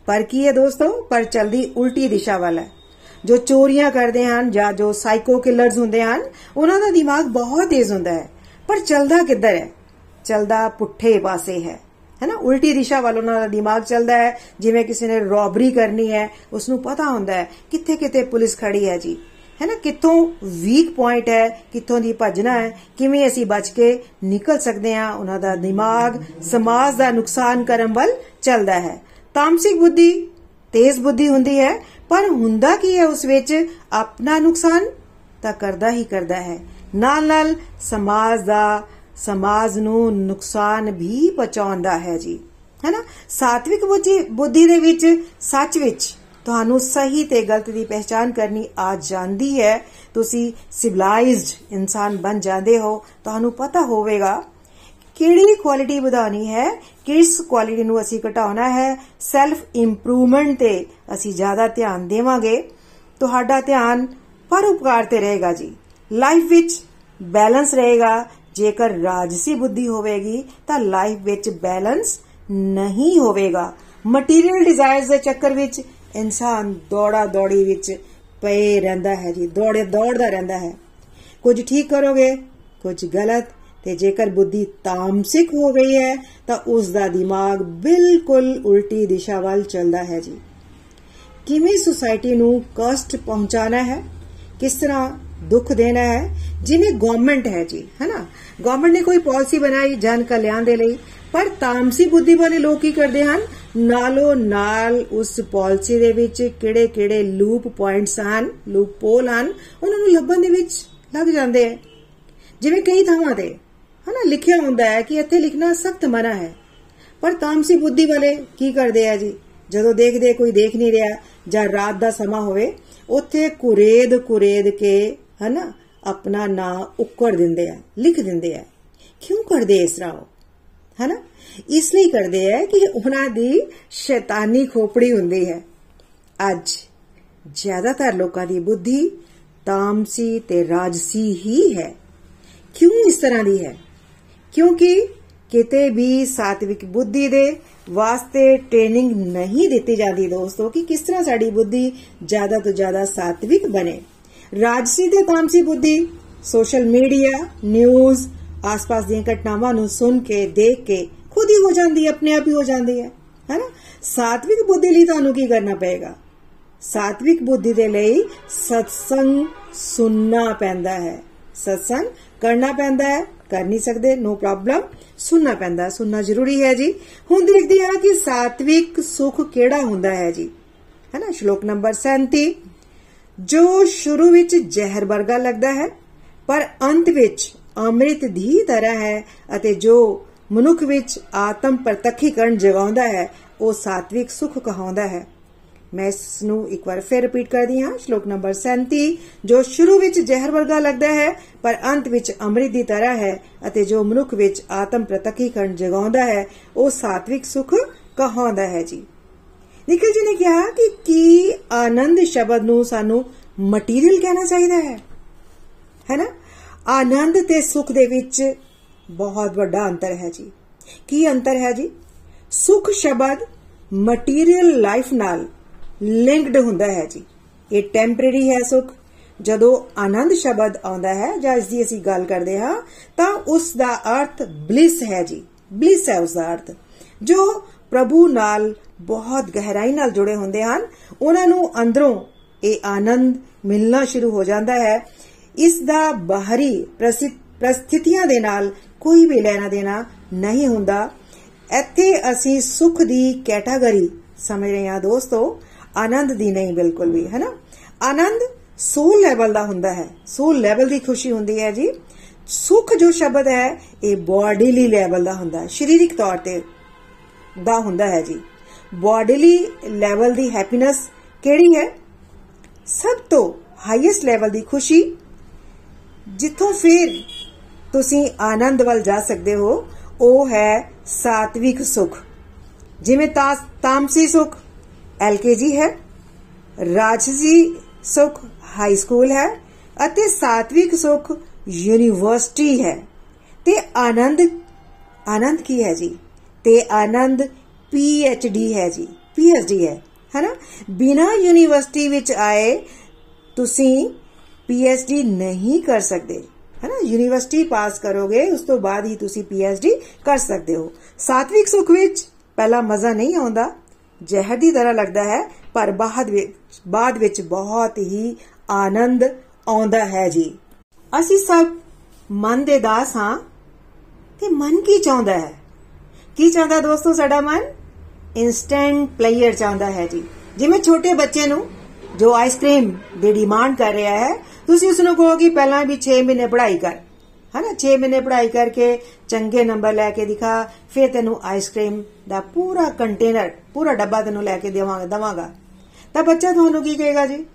ਪਰ ਕੀ ਹੈ ਦੋਸਤੋ? ਪਰ ਚਲਦੀ ਉਲਟੀ ਦਿਸ਼ਾ ਵੱਲ ਹੈ। ਜੋ ਚੋਰੀਆਂ ਕਰਦੇ ਹਨ ਜਾਂ ਜੋ ਸਾਈਕੋ ਕਿਲਰਸ ਹੁੰਦੇ ਹਨ, ਉਹਨਾਂ ਦਾ ਦਿਮਾਗ ਬਹੁਤ ਤੇਜ਼ ਹੁੰਦਾ ਹੈ। ਪਰ ਚਲਦਾ ਕਿੱਧਰ ਹੈ? ਚਲਦਾ ਪੁੱਠੇ ਪਾਸੇ ਹੈ। ਹੈ ਨਾ ਉਲਟੀ ਦਿਸ਼ਾ ਵੱਲ ਉਹਨਾਂ ਦਾ ਦਿਮਾਗ ਚੱਲਦਾ ਹੈ। ਜਿਵੇਂ ਕਿਸੇ ਨੇ ਰੋਬਰੀ ਕਰਨੀ ਹੈ ਉਸ ਨੂੰ ਪਤਾ ਹੁੰਦਾ ਹੈ ਕਿੱਥੇ ਕਿੱਥੇ ਪੁਲਿਸ ਖੜੀ ਹੈ ਜੀ। ਹੈ ਨਾ? ਕਿੱਥੋਂ ਵੀਕ ਪੁਆਇੰਟ ਹੈ, ਕਿੱਥੋਂ ਦੀ ਭੱਜਣਾ ਹੈ, ਕਿਵੇਂ ਅਸੀਂ ਬਚ ਕੇ ਨਿਕਲ ਸਕਦੇ ਹਾਂ, ਉਹਨਾਂ ਦਾ ਦਿਮਾਗ, ਸਮਾਜ ਦਾ ਨੁਕਸਾਨ ਕਰਨ ਵੱਲ ਚੱਲਦਾ ਹੈ। ਤਾਮਸਿਕ ਬੁੱਧੀ ਤੇਜ਼ ਬੁੱਧੀ ਹੁੰਦੀ ਹੈ, ਪਰ ਹੁੰਦਾ ਕੀ ਹੈ ਉਸ ਵਿੱਚ? ਆਪਣਾ ਨੁਕਸਾਨ ਤਾਂ ਕਰਦਾ ਹੀ ਕਰਦਾ ਹੈ। ਨਾਲ ਨਾਲ ਸਮਾਜ ਦਾ, ਸਮਾਜ ਨੂੰ ਨੁਕਸਾਨ ਵੀ ਪਹੁੰਚਾਉਂਦਾ ਹੈ ਜੀ। ਹੈਨਾ ਸਾਤਵਿਕ ਬੁੱਧੀ ਦੇ ਵਿੱਚ ਸੱਚ ਵਿੱਚ ਤੁਹਾਨੂੰ ਸਹੀ ਤੇ ਗਲਤ ਦੀ ਪਹਿਚਾਨ ਕਰਨੀ ਆ ਜਾਂਦੀ ਹੈ। ਤੁਸੀਂ ਸਿਵਲਾਈਜ਼ਡ ਇਨਸਾਨ ਬਣ ਜਾਂਦੇ ਹੋ। ਤੁਹਾਨੂੰ ਪਤਾ ਹੋਵੇਗਾ ਕਿਹੜੀ ਕੁਆਲਿਟੀ ਵਧਾਉਣੀ ਹੈ, ਕਿਸ ਕੁਆਲਿਟੀ ਨੂੰ ਅਸੀਂ ਘਟਾਉਣਾ ਹੈ। ਸੈਲਫ ਇੰਪਰੂਵਮੈਂਟ ਤੇ ਅਸੀਂ ਜ਼ਿਆਦਾ ਧਿਆਨ ਦੇਵਾਂਗੇ। ਤੁਹਾਡਾ ਧਿਆਨ ਪਰਉਪਕਾਰ ਤੇ ਰਹੇਗਾ ਜੀ। ਲਾਈਫ ਵਿੱਚ ਬੈਲੈਂਸ ਰਹੇਗਾ। ਜੇਕਰ ਰਾਜਸੀ ਬੁੱਧੀ ਹੋਵੇਗੀ, ਤਾਂ ਲਾਈਫ ਵਿੱਚ ਬੈਲੈਂਸ ਨਹੀਂ ਹੋਵੇਗਾ। ਮਟੀਰੀਅਲ ਡਿਜ਼ਾਇਰਸ ਦੇ ਚੱਕਰ ਵਿੱਚ ਇਨਸਾਨ ਦੌੜਾ ਦੌੜੀ ਵਿੱਚ ਪਏ ਰਹਿੰਦਾ ਹੈ ਜੀ, ਦੌੜੇ ਦੌੜਦਾ ਰਹਿੰਦਾ ਹੈ। ਕੁਝ ਠੀਕ ਕਰੋਗੇ, ਕੁਝ ਗਲਤ, ਤੇ ਜੇਕਰ ਬੁੱਧੀ ਤਾਮਸਿਕ ਹੋ ਗਈ ਹੈ, ਤਾਂ ਉਸ ਦਾ ਦਿਮਾਗ ਬਿਲਕੁਲ ਉਲਟੀ ਦਿਸ਼ਾ ਵੱਲ ਚੱਲਦਾ ਹੈ ਜੀ। ਕਿਵੇਂ ਸੁਸਾਇਟੀ ਨੂੰ ਕਸ਼ਟ ਪਹੁੰਚਾਣਾ ਹੈ, ਕਿਸ ਤਰ੍ਹਾਂ ਦੁੱਖ ਦੇਣਾ ਹੈ, ਜਿਵੇਂ ਗਵਰਨਮੈਂਟ ਹੈ ਜੀ, ਹੈਨਾ? ਗਵਰਨਮੈਂਟ ਨੇ ਕੋਈ ਪਾਲਿਸੀ ਬਣਾਈ ਜਨ ਕਲਿਆਣ ਦੇ ਲਈ ਪਰ ਤਾਮਸੀ ਬੁੱਧੀ ਵਾਲੇ ਲੋਕ ਕੀ ਕਰਦੇ ਹਨ? ਨਾਲੋ ਨਾਲ ਉਸ ਪਾਲਿਸੀ ਦੇ ਵਿੱਚ ਕਿਹੜੇ-ਕਿਹੜੇ ਲੂਪ ਪੁਆਇੰਟਸ ਹਨ, ਲੂਪ ਪੋਲ ਹਨ, ਉਹਨਾਂ ਨੂੰ ਲੱਭਣ ਦੇ ਵਿੱਚ ਲੱਗ ਜਾਂਦੇ ਆ। ਜਿਵੇਂ ਕਈ ਥਾਵਾਂ ਤੇ, ਹਨਾ, ਲਿਖਿਆ ਹੁੰਦਾ ਹੈ ਕਿ ਇੱਥੇ ਲਿਖਣਾ ਸਖਤ ਮਨਾ ਹੈ। ਪਰ ਤਾਮਸੀ ਬੁੱਧੀ ਵਾਲੇ ਕੀ ਕਰਦੇ ਆ ਜੀ? ਜਦੋਂ ਦੇਖਦੇ ਕੋਈ ਦੇਖ ਨਹੀਂ ਰਿਹਾ ਜਾਂ ਰਾਤ ਦਾ ਸਮਾਂ ਹੋਵੇ, ਉੱਥੇ ਕੁਰੇਦ ਕੁਰੇਦ ਕੇ, ਹਨਾ, ਆਪਣਾ ਨਾਂ ਉੱਕੜ ਦਿੰਦੇ ਆ, ਲਿਖ ਦਿੰਦੇ ਆ। ਕਿਉਂ ਕਰਦੇ ਇਸ ਤਰ੍ਹਾਂ ਹਨਾ? ਇਸ ਲਈ ਕਰਦੇ ਆ ਕਿ ਉਹਨਾਂ ਦੀ ਸ਼ੈਤਾਨੀ ਖੋਪੜੀ ਹੁੰਦੀ ਹੈ। ਅੱਜ ਜ਼ਿਆਦਾਤਰ ਲੋਕਾਂ ਦੀ ਬੁੱਧੀ ਤਾਮਸੀ ਤੇ ਰਾਜਸੀ ਹੀ ਹੈ। ਕਿਉਂ ਇਸ ਤਰ੍ਹਾਂ ਦੀ ਹੈ? ਕਿਉਂਕਿ ਕਿਤੇ ਵੀ ਸਾਤਵਿਕ ਬੁੱਧੀ ਦੇ ਵਾਸਤੇ ਟ੍ਰੇਨਿੰਗ ਨਹੀਂ ਦਿੱਤੀ ਜਾਂਦੀ ਦੋਸਤੋ, ਕਿ ਕਿਸ ਤਰ੍ਹਾਂ ਸਾਡੀ ਬੁੱਧੀ ਜ਼ਿਆਦਾ ਤੋਂ ਜ਼ਿਆਦਾ ਸਾਤਵਿਕ ਬਣੇ। ਰਾਜਸੀ ਤੇ ਤਾਮਸੀ ਬੁੱਧੀ, ਸੋਸ਼ਲ ਮੀਡੀਆ, ਨਿਊਜ਼ ਆਸ-ਪਾਸ ਦੀਆਂ ਘਟਨਾਵਾਂ ਨੂੰ ਸੁਣ ਕੇ, ਦੇਖ ਕੇ ਖੁਦ ਹੀ ਹੋ ਜਾਂਦੀ ਹੈ, ਆਪਣੇ ਆਪ ਹੀ ਹੋ ਜਾਂਦੀ ਹੈ, ਹੈਨਾ? ਸਾਤਵਿਕ ਬੁੱਧੀ ਲਈ ਤੁਹਾਨੂੰ ਕੀ ਕਰਨਾ ਪਏਗਾ? ਸਾਤਵਿਕ ਬੁੱਧੀ ਦੇ ਲਈ ਸਤਸੰਗ ਸੁਣਨਾ ਪੈਂਦਾ ਹੈ। ਸਤਸੰਗ ਕਰਨਾ ਪੈਂਦਾ ਹੈ, ਕਰ ਨਹੀਂ ਸਕਦੇ ਨੋ ਪ੍ਰੋਬਲਮ ਸੁਣਨਾ ਪੈਂਦਾ ਸੁਣਨਾ ਜ਼ਰੂਰੀ ਹੈ ਜੀ। ਹੁਣ ਦੇਖਦੇ ਹਾਂ ਕਿ ਸਾਤਵਿਕ ਸੁਖ ਕਿਹੜਾ ਹੁੰਦਾ ਹੈ ਜੀ, ਹੈਨਾ? ਸ਼ਲੋਕ ਨੰਬਰ 37 ਜੋ ਸ਼ੁਰੂ ਵਿੱਚ ਜ਼ਹਿਰ ਵਰਗਾ ਲੱਗਦਾ ਹੈ, ਪਰ ਅੰਤ ਵਿੱਚ ਅੰਮ੍ਰਿਤ ਦੀ ਤਰ੍ਹਾਂ ਹੈ ਅਤੇ ਜੋ ਮਨੁੱਖ ਵਿੱਚ ਆਤਮ ਪ੍ਰਤੱਖੀਕਰਨ ਜਗਾਉਂਦਾ ਹੈ, ਉਹ ਸਾਤਵਿਕ ਸੁਖ ਕਹਾਉਂਦਾ ਹੈ। ਮੈਂ ਇਸ ਨੂੰ ਇੱਕ ਵਾਰ ਫਿਰ ਰਿਪੀਟ ਕਰਦੀ ਹਾਂ। ਸ਼ਲੋਕ ਨੰਬਰ 37 ਜੋ ਸ਼ੁਰੂ ਵਿੱਚ ਜ਼ਹਿਰ ਵਰਗਾ ਲੱਗਦਾ ਹੈ, ਪਰ ਅੰਤ ਵਿੱਚ ਅੰਮ੍ਰਿਤ ਦੀ ਤਰ੍ਹਾਂ ਹੈ ਅਤੇ ਜੋ ਮਨੁੱਖ ਵਿੱਚ ਆਤਮ ਪ੍ਰਤੱਖੀਕਰਨ ਜਗਾਉਂਦਾ ਹੈ, ਉਹ ਸਾਤਵਿਕ ਸੁਖ ਕਹਾਉਂਦਾ ਹੈ ਜੀ। ਨਿਕਲ ਜੀ ਨੇ ਕਿਹਾ ਕਿ ਕੀ ਆਨੰਦ ਸ਼ਬਦ ਨੂੰ ਸਾਨੂੰ ਮਟੀਰੀਅਲ ਕਹਿਣਾ ਚਾਹੀਦਾ ਹੈ? ਹੈ ਨਾ? ਆਨੰਦ ਤੇ ਸੁਖ ਦੇ ਵਿੱਚ ਬਹੁਤ ਵੱਡਾ ਅੰਤਰ ਹੈ ਜੀ। ਕੀ ਅੰਤਰ ਹੈ ਜੀ? ਸੁਖ ਸ਼ਬਦ ਮਟੀਰੀਅਲ ਲਾਈਫ ਨਾਲ ਲਿੰਕਡ ਹੁੰਦਾ ਹੈ ਜੀ। ਇਹ ਟੈਂਪਰੇਰੀ ਹੈ ਸੁਖ। ਜਦੋਂ ਆਨੰਦ ਸ਼ਬਦ ਆਉਂਦਾ ਹੈ, ਜਾਂ ਇਸ ਦੀ ਅਸੀਂ ਗੱਲ ਕਰਦੇ ਹਾਂ, ਤਾਂ ਉਸ ਦਾ ਅਰਥ ਬਲਿਸ ਹੈ ਜੀ। ਬਲਿਸ ਹੈ ਉਸ ਦਾ ਅਰਥ। ਜੋ ਪ੍ਰਭੂ ਨਾਲ ਬਹੁਤ ਗਹਿਰਾਈ ਨਾਲ ਜੁੜੇ ਹੁੰਦੇ ਹਨ, ਉਹਨਾਂ ਨੂੰ ਅੰਦਰੋਂ ਇਹ ਆਨੰਦ ਮਿਲਣਾ ਸ਼ੁਰੂ ਹੋ ਜਾਂਦਾ ਹੈ। ਇਸ ਦਾ ਬਾਹਰੀ ਪ੍ਰਸਥਿਤੀਆਂ ਦੇ ਨਾਲ ਕੋਈ ਵੀ ਲੈਣਾ ਦੇਣਾ ਨਹੀਂ ਹੁੰਦਾ। ਇੱਥੇ ਅਸੀਂ ਸੁਖ ਦੀ ਕੈਟਾਗਰੀ ਸਮਝ ਰਹੇ ਹਾਂ ਦੋਸਤੋ। ਆਨੰਦ ਦੀ ਨਹੀਂ, ਬਿਲਕੁਲ ਵੀ ਹੈ ਨਾ ਆਨੰਦ ਸੋਲ ਲੈਵਲ ਦਾ ਹੁੰਦਾ ਹੈ। ਸੋਲ ਲੈਵਲ ਦੀ ਖੁਸ਼ੀ ਹੁੰਦੀ ਹੈ ਜੀ। ਸੁਖ ਜੋ ਸ਼ਬਦ ਹੈ, ਇਹ ਬਾਡੀਲੀ ਲੈਵਲ ਦਾ ਹੁੰਦਾ ਹੈ। ਸਰੀਰਕ ਤੌਰ ਤੇ ਦਾ ਹੁੰਦਾ ਹੈ ਜੀ। ਬਾਡੀਲੀ ਲੈਵਲ ਦੀ ਹੈਪੀਨੈਸ ਕਿਹੜੀ ਹੈ? ਸਭ ਤੋਂ ਹਾਈਐਸਟ ਲੈਵਲ ਦੀ ਖੁਸ਼ੀ ਜਿੱਥੋਂ ਫਿਰ ਤੁਸੀਂ ਆਨੰਦ ਵੱਲ ਜਾ ਸਕਦੇ ਹੋ, ਉਹ ਹੈ ਸਾਤਵਿਕ ਸੁਖ। ਜਿਵੇਂ ਤਾਮਸੀ ਸੁਖ ਐਲਕੇਜੀ ਹੈ। ਰਾਜਸੀ ਸੁਖ, ਹਾਈ ਸਕੂਲ ਹੈ। ਅਤੇ ਸਾਤਵਿਕ ਸੁਖ, ਯੂਨੀਵਰਸਿਟੀ ਹੈ। ਤੇ ਆਨੰਦ ਆਨੰਦ ਕੀ ਹੈ ਜੀ? ਤੇ ਆਨੰਦ ਪੀ ਐਚ ਡੀ ਹੈ ਜੀ। ਪੀ ਐਚ ਡੀ ਹੈ ਹੈਨਾ ਬਿਨਾ ਯੂਨੀਵਰਸਿਟੀ ਵਿੱਚ ਆਏ ਤੁਸੀਂ ਪੀ ਐਚ ਡੀ ਨਹੀਂ ਕਰ ਸਕਦੇ ਹੈਨਾ ਯੂਨੀਵਰਸਿਟੀ ਪਾਸ ਕਰੋਗੇ ਉਸ ਤੋਂ ਬਾਅਦ ਹੀ ਤੁਸੀਂ ਪੀ ਐਚ ਡੀ ਕਰ ਸਕਦੇ ਹੋ ਸਾਤਵਿਕ ਸੁਖ ਵਿੱਚ ਪਹਿਲਾ ਮਜ਼ਾ ਨਹੀਂ ਆਉਂਦਾ ਜ਼ਹਿਰ ਦੀ ਤਰ੍ਹਾਂ ਲੱਗਦਾ ਹੈ ਪਰ ਬਾਅਦ ਵਿੱਚ ਬਾਅਦ ਵਿੱਚ ਬਹੁਤ ਹੀ ਆਨੰਦ ਆਉਂਦਾ ਹੈ ਜੀ ਅਸੀਂ ਸਭ ਮਨ ਦੇ ਦਾਸ ਹਾਂ ਤੇ ਮਨ ਕੀ ਚਾਹੁੰਦਾ ਹੈ ਕੀ ਚਾਹੁੰਦਾ ਦੋਸਤੋ ਸਾਡਾ ਮਨ ਇਨਸਟੈਂਟ ਪਲੇਅਰ ਚਾਹੁੰਦਾ ਹੈ ਜੀ ਜਿਵੇਂ ਛੋਟੇ ਬੱਚੇ ਨੂੰ ਜੋ ਆਈਸਕ੍ਰੀਮ ਦੀ ਡਿਮਾਂਡ ਕਰ ਰਿਹਾ ਹੈ ਤੁਸੀਂ ਉਸ ਨੂੰ ਕਹੋ ਕਿ ਪਹਿਲਾਂ ਵੀ 6 ਮਹੀਨੇ ਪੜ੍ਹਾਈ ਕਰ। ਹਨਾ? 6 ਮਹੀਨੇ ਪੜ੍ਹਾਈ ਕਰਕੇ ਚੰਗੇ ਨੰਬਰ ਲੈ ਕੇ ਦਿਖਾ, ਫਿਰ ਤੈਨੂੰ ਆਈਸਕ੍ਰੀਮ ਦਾ ਪੂਰਾ ਕੰਟੇਨਰ ਪੂਰਾ ਡੱਬਾ ਤੈਨੂੰ ਲੈ ਕੇ ਦੇਵਾਂਗਾ, ਦਵਾਂਗਾ। ਤਾਂ ਬੱਚਾ ਤੁਹਾਨੂੰ ਕੀ ਕਹੇਗਾ ਜੀ?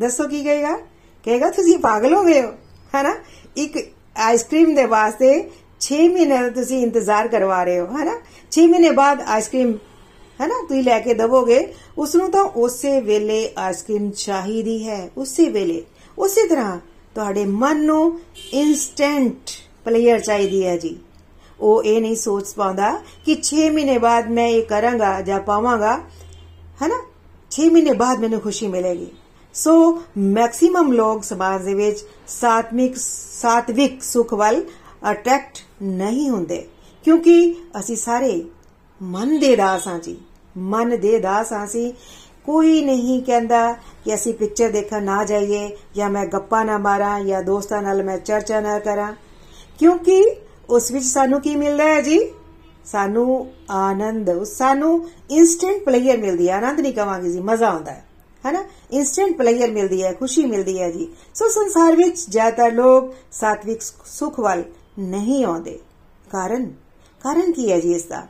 ਦੱਸੋ ਕੀ ਕਹੇਗਾ? ਕਹੇਗਾ, ਤੁਸੀਂ ਪਾਗਲ ਹੋ ਗਏ ਹੋ। ਹੈਨਾ? ਇੱਕ ਆਈਸਕ੍ਰੀਮ ਦੇ ਵਾਸਤੇ 6 ਮਹੀਨੇ ਦਾ ਤੁਸੀਂ ਇੰਤਜ਼ਾਰ ਕਰਵਾ ਰਹੇ ਹੋ, ਹੈਨਾ? 6 ਮਹੀਨੇ ਬਾਅਦ ਆਈਸਕ੍ਰੀਮ ਹੈਨਾ, ਤੁਸੀਂ ਲੈ ਕੇ ਦਵੋਗੇ ਉਸ ਨੂੰ ਤਾਂ ਉਸੇ ਵੇਲੇ ਆਈਸਕ੍ਰੀਮ ਚਾਹੀਦੀ ਹੈ, ਉਸੇ ਵੇਲੇ। ਉਸੇ ਤਰ੍ਹਾਂ ਤੁਹਾਡੇ ਮਨ ਨੂੰ ਇਨਸਟੈਂਟ ਪਲੇਅਰ ਚਾਹੀਦੀ ਹੈ ਜੀ। ਉਹ ਇਹ ਨਹੀਂ ਸੋਚ ਪਾਉਂਦਾ ਕਿ 6 ਮਹੀਨੇ ਬਾਅਦ ਮੈਂ ਇਹ ਕਰਾਂਗਾ ਜਾਂ ਪਾਵਾਂਗਾ, ਹੈਨਾ? 6 ਮਹੀਨੇ ਬਾਅਦ ਮੈਨੂੰ ਖੁਸ਼ੀ ਮਿਲੇਗੀ। ਸੋ ਮੈਕਸਿਮਮ ਲੋਕ ਸਮਾਜ ਦੇ ਵਿੱਚ ਸਾਤਮਿਕ ਸਾਤਵਿਕ ਸੁਖ ਵੱਲ ਅਟਰੈਕਟ ਨਹੀਂ ਹੁੰਦੇ। ਕਿਉਂਕਿ ਅਸੀਂ ਸਾਰੇ ਮਨ ਦੇ ਦਾਸ ਹਾਂ ਜੀ। ਮਨ ਦੇ ਦਾਸ ਹਾਂ ਸੀ ਕੋਈ ਨਹੀਂ ਕਹਿੰਦਾ ਕਿ ਅਸੀਂ ਪਿਕਚਰ ਦੇਖਣ ਨਾ ਜਾਈਏ ਜਾਂ ਮੈਂ ਗੱਪਾਂ ਨਾ ਮਾਰਾਂ ਜਾਂ ਦੋਸਤਾਂ ਨਾਲ ਮੈਂ ਚਰਚਾ ਨਾ ਕਰਾਂ। ਕਿਉਂਕਿ ਉਸ ਵਿੱਚ ਸਾਨੂੰ ਕੀ ਮਿਲਦਾ ਹੈ ਜੀ? ਸਾਨੂੰ ਆਨੰਦ, ਸਾਨੂੰ ਇਨਸਟੈਂਟ ਪਲੇਅਰ ਮਿਲਦੀ ਹੈ। ਆਨੰਦ ਨਹੀਂ ਕਵਾਂਗੇ ਜੀ, ਮਜ਼ਾ ਆਉਂਦਾ ਹੈ। ਹੈਨਾ? ਇਨਸਟੈਂਟ ਪਲੇਅਰ ਮਿਲਦੀ ਹੈ, ਖੁਸ਼ੀ ਮਿਲਦੀ ਹੈ ਜੀ। ਸੋ ਸੰਸਾਰ ਵਿੱਚ ਜ਼ਿਆਦਾਤਰ ਲੋਕ ਸਾਤਵਿਕ ਸੁਖ ਵੱਲ ਨਹੀਂ ਆਉਂਦੇ। ਕਾਰਨ? ਕਾਰਨ ਕੀ ਹੈ ਜੀ ਇਸ ਦਾ?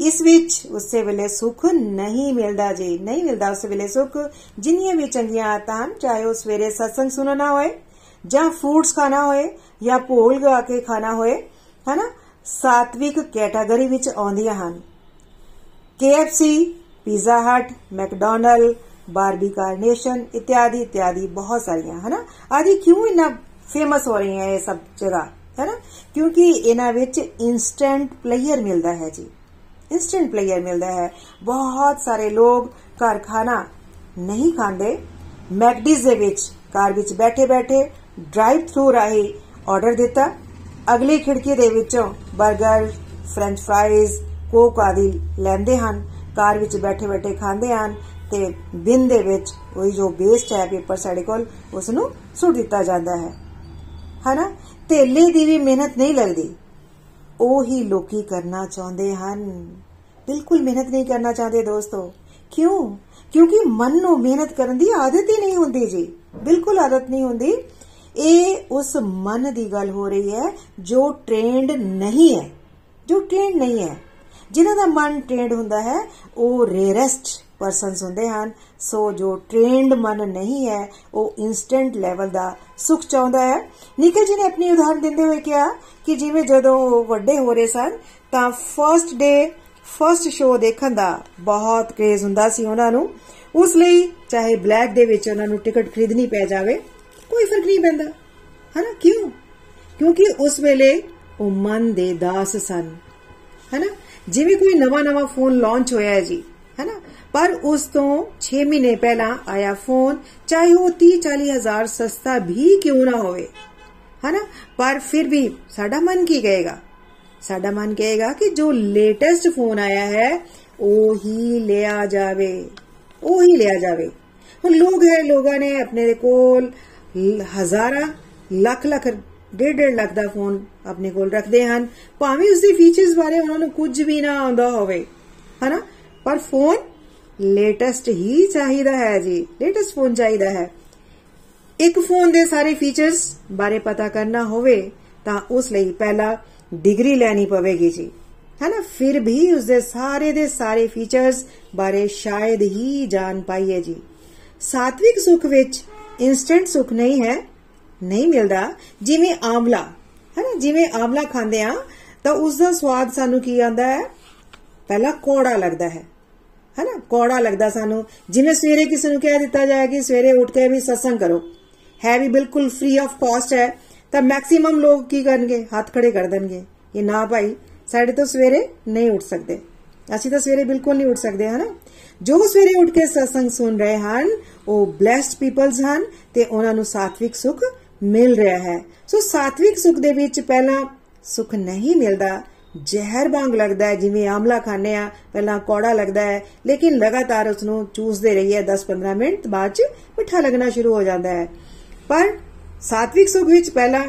ਇਸ ਵਿੱਚ ਉਸੇ ਵੇਲੇ ਸੁਖ ਨਹੀਂ ਮਿਲਦਾ ਜੀ, ਨਹੀਂ ਮਿਲਦਾ ਉਸ ਵੇਲੇ ਸੁਖ। ਜਿੰਨੀਆਂ ਵੀ ਚੰਗੀਆਂ ਆਤਾਂ ਚਾਹੇ ਉਹ ਸਵੇਰੇ ਸਤਸੰਗ ਸੁਣਨਾ ਹੋਏ, ਜਾਂ ਫੂਡਸ ਖਾਣਾ ਹੋਏ, ਜਾਂ ਭੋਲ ਗਾ ਕੇ ਖਾਣਾ ਹੋਏ, ਹੈਨਾ? ਸਾਤਵਿਕ ਕੈਟਾਗਰੀ ਵਿੱਚ ਆਉਂਦੀਆਂ ਹਨ। KFC Pizza Hut McDonald Barbeque Nation ਇਤਿਆਦੀ ਇਤਿਆਦੀ ਬਹੁਤ ਸਾਰੀਆਂ, ਹਨਾ? ਆਦਿ ਕਿਉਂ ਇਨਾ ਫੇਮਸ ਹੋ ਰਹੀਆਂ ਇਹ ਸਭ ਜਗ੍ਹਾ, ਹੈਨਾ? ਕਿਉਂਕਿ ਇਹਨਾਂ ਵਿੱਚ ਇਨਸਟੈਂਟ ਪਲੇਅਰ ਮਿਲਦਾ ਹੈ ਜੀ। ਇਨਸਟੈਂਟ ਪਲੇਅਰ ਮਿਲਦਾ ਹੈ। ਬਹੁਤ ਸਾਰੇ ਲੋਕ ਘਰ ਖਾਣਾ ਨਹੀਂ ਖਾਂਦੇ। ਮੈਕਡੀਜ਼ ਦੇ ਵਿੱਚ ਕਾਰ ਵਿੱਚ ਬੈਠੇ ਬੈਠੇ ਡਰਾਈਵ ਥਰੂ ਰਾਹੀਂ ਆਰਡਰ ਦਿੱਤਾ। ਅਗਲੀ ਖਿੜਕੀ ਦੇ ਵਿੱਚੋਂ 버ਗਰ ਫ੍ਰੈਂਚ ਫ੍ਰਾਈਜ਼ ਕੋਕ ਆਦਿ ਲੈਂਦੇ ਹਨ। ਕਾਰ ਵਿੱਚ ਬੈਠੇ ਬੈਠੇ ਖਾਂਦੇ ਹਨ ਤੇ ਬਿਨ ਦੇ ਵਿੱਚ ਉਹੀ ਜੋ ਵੇਸਟ ਹੈ ਪੇਪਰ ਸਾਡੇ ਕੋਲ ਉਸ ਨੂੰ ਸੁੱਟ ਦਿੱਤਾ ਜਾਂਦਾ ਹੈ। ਹਨਾ? ਤੇਲੇ ਦੀ ਵੀ ਮਿਹਨਤ ਨਹੀਂ ਲੱਗਦੀ। ਉਹ ਹੀ ਲੋਕੀ ਕਰਨਾ ਚਾਹੁੰਦੇ ਹਨ। ਬਿਲਕੁਲ ਮਿਹਨਤ ਨਹੀਂ ਕਰਨਾ ਚਾਹਦੇ ਦੋਸਤੋ। ਕਿਉਂ? ਕਿਉਂਕਿ ਮਨ ਨੂੰ ਮਿਹਨਤ ਕਰਨ ਦੀ ਆਦਤ ਹੀ ਨਹੀਂ ਹੁੰਦੀ ਜੀ। ਬਿਲਕੁਲ ਆਦਤ ਨਹੀਂ ਹੁੰਦੀ। ਇਹ ਉਸ ਮਨ ਦੀ ਗੱਲ ਹੋ ਰਹੀ ਹੈ ਜੋ ਟ੍ਰੇਨਡ ਨਹੀਂ ਹੈ। ਜੋ ਟ੍ਰੇਨਡ ਨਹੀਂ ਹੈ। ਜਿਨ੍ਹਾਂ ਦਾ ਮਨ ਟ੍ਰੇਨਡ ਹੁੰਦਾ ਹੈ, ਉਹ ਰੇਅਰੈਸਟ ਪਰਸਨਸ ਹੁੰਦੇ ਹਨ। ਸੋ ਜੋ ਟ੍ਰੇਨਡ ਮਨ ਨਹੀਂ ਹੈ, ਉਹ ਇਨਸਟੈਂਟ ਲੈਵਲ ਦਾ ਸੁਖ ਚਾਹੁੰਦਾ ਹੈ। ਨਿਕਲ ਜੀ ਨੇ ਆਪਣੀ ਉਦਾਹਰਨ ਦਿੰਦੇ ਹੋਏ ਕਿਹਾ ਕਿ ਜਿਵੇਂ ਜਦੋਂ ਉਹ ਵੱਡੇ ਹੋ ਰਹੇ ਸਨ, ਤਾਂ ਫਰਸਟ ਡੇ ਫਰਸਟ ਸ਼ੋਅ ਦੇਖਣ ਦਾ ਬਹੁਤ ਕ੍ਰੇਜ਼ ਹੁੰਦਾ ਸੀ ਉਹਨਾਂ ਨੂੰ। ਉਸ ਲਈ ਚਾਹੇ ਬਲੈਕ ਦੇ ਵਿੱਚ ਉਹਨਾਂ ਨੂੰ ਟਿਕਟ ਖਰੀਦਣੀ ਪੈ ਜਾਵੇ, ਕੋਈ ਫ਼ਰਕ ਨਹੀਂ ਪੈਂਦਾ। ਹਨਾ? ਕਿਉਂ? ਕਿਉਂਕਿ ਉਸ ਵੇਲੇ ਉਹ ਮਨ ਦੇ ਦਾਸ ਸਨ। ਹਨਾ? ਜਿਵੇਂ ਕੋਈ ਨਵਾਂ ਨਵਾਂ ਫੋਨ ਲਾਂਚ ਹੋਇਆ ਹੈ ਜੀ ਹਨਾ ਪਰ ਉਸ ਤੋਂ 6 ਮਹੀਨੇ ਪਹਿਲਾਂ ਆਇਆ ਫੋਨ ਚਾਹੇ ਉਹ 30 40 ਹਜ਼ਾਰ ਸਸਤਾ ਵੀ ਕਿਉਂ ਨਾ ਹੋਵੇ ਹਨਾ ਪਰ ਫਿਰ ਵੀ ਸਾਡਾ ਮਨ ਕੀ ਕਹੇਗਾ ਸਾਡਾ ਮਨ ਕਹੇਗਾ ਕਿ ਜੋ ਲੇਟੈਸਟ ਫੋਨ ਆਇਆ ਹੈ ਉਹ ਹੀ ਲਿਆ ਜਾਵੇ ਉਹ ਹੀ ਲਿਆ ਜਾਵੇ ਹੁਣ ਲੋਕ ਹੈ ਲੋਕਾਂ ਨੇ ਆਪਣੇ ਕੋਲ ਹਜ਼ਾਰਾਂ ਲੱਖ ਲੱਖ ਡੇਢ ਡੇਢ ਲੱਖ ਦਾ ਫੋਨ ਆਪਣੇ ਕੋਲ ਰੱਖਦੇ ਹਨ ਭਾਵੇਂ ਉਸ ਦੇ ਫੀਚਰਸ ਬਾਰੇ ਉਹਨਾਂ ਨੂੰ ਕੁਝ ਵੀ ਨਾ ਆਉਂਦਾ ਹੋਵੇ ਹਨਾ ਪਰ ਫੋਨ ਲੇਟੈਸਟ ਹੀ ਚਾਹੀਦਾ ਹੈ ਜੀ, ਲੇਟੈਸਟ ਫੋਨ ਚਾਹੀਦਾ ਹੈ। ਇੱਕ ਫੋਨ ਦੇ ਸਾਰੇ ਫੀਚਰਸ ਬਾਰੇ ਪਤਾ ਕਰਨਾ ਹੋਵੇ ਤਾਂ ਉਸ ਲਈ ਪਹਿਲਾਂ ਡਿਗਰੀ ਲੈਣੀ ਪਵੇਗੀ ਜੀ। ਹੈਨਾ? ਫਿਰ ਵੀ ਉਸ ਦੇ ਸਾਰੇ ਦੇ ਸਾਰੇ ਫੀਚਰਸ ਬਾਰੇ ਸ਼ਾਇਦ ਹੀ ਜਾਣ ਪਾਈਏ ਜੀ। ਸਾਤਵਿਕ ਸੁਖ ਵਿੱਚ ਇਨਸਟੈਂਟ ਸੁਖ ਨਹੀਂ ਹੈ, ਨਹੀਂ ਮਿਲਦਾ। ਜਿਵੇਂ ਆਮਲਾ ਹੈਨਾ? ਜਿਵੇਂ ਆਮਲਾ ਖਾਂਦੇ ਆ ਤਾਂ ਉਸ ਦਾ ਸਵਾਦ ਸਾਨੂੰ ਕੀ ਆਂਦਾ ਹੈ? ਪਹਿਲਾਂ ਕੋੜਾ ਲੱਗਦਾ ਹੈ। ਹੈਨਾ? ਕੋੜਾ ਲੱਗਦਾ ਸਾਨੂੰ। ਜਿਵੇਂ ਸਵੇਰੇ ਕਿਸੇ ਨੂੰ ਕਹਿ ਦਿੱਤਾ ਜਾਏ ਕਿ ਸਵੇਰੇ ਉੱਠ ਕੇ ਵੀ ਸਤਸੰਗ ਕਰੋ। ਹੈ ਵੀ ਬਿਲਕੁਲ ਫ੍ਰੀ ਆਫ ਕਾਸਟ ਹੈ। ਤਾਂ ਮੈਕਸਿਮਮ ਲੋਕ ਕੀ ਕਰਨਗੇ? ਹੱਥ ਖੜੇ ਕਰ ਦੇਣਗੇ। ਕਿ ਨਾ ਭਾਈ, ਸਾਡੇ ਤੋਂ ਸਵੇਰੇ ਨਹੀਂ ਉੱਠ ਸਕਦੇ। ਅਸੀਂ ਤਾਂ ਸਵੇਰੇ ਬਿਲਕੁਲ ਨਹੀਂ ਉੱਠ ਸਕਦੇ, ਹਨਾ? ਜੋ ਸਵੇਰੇ ਉੱਠ ਕੇ ਸਤਸੰਗ ਸੁਣ ਰਹੇ ਹਨ, ਉਹ ਬlesed ਪੀਪਲਸ ਹਨ ਤੇ ਉਹਨਾਂ ਨੂੰ ਸਾਤਵਿਕ ਸੁਖ ਮਿਲ ਰਿਹਾ ਹੈ। ਸੋ ਸਾਤਵਿਕ ਸੁਖ ਦੇ ਵਿੱਚ ਪਹਿਲਾਂ ਸੁਖ ਨਹੀਂ ਮਿਲਦਾ। ਜ਼ਹਿਰ ਵਾਂਗ ਲੱਗਦਾ ਹੈ, ਜਿਵੇਂ ਆਮਲਾ ਖਾਣੇ ਆ ਪਹਿਲਾਂ ਕੌੜਾ ਲੱਗਦਾ ਹੈ, ਲੇਕਿਨ ਲਗਾਤਾਰ ਉਸ ਨੂੰ ਚੂਸਦੇ ਰਹੀਏ 10-15 ਮਿੰਟ ਬਾਅਦ ਚ ਮਿੱਠਾ ਲੱਗਣਾ ਸ਼ੁਰੂ ਹੋ ਜਾਂਦਾ ਹੈ। ਪਰ ਸਾਤਵਿਕ ਸੁਖ ਵਿੱਚ ਪਹਿਲਾਂ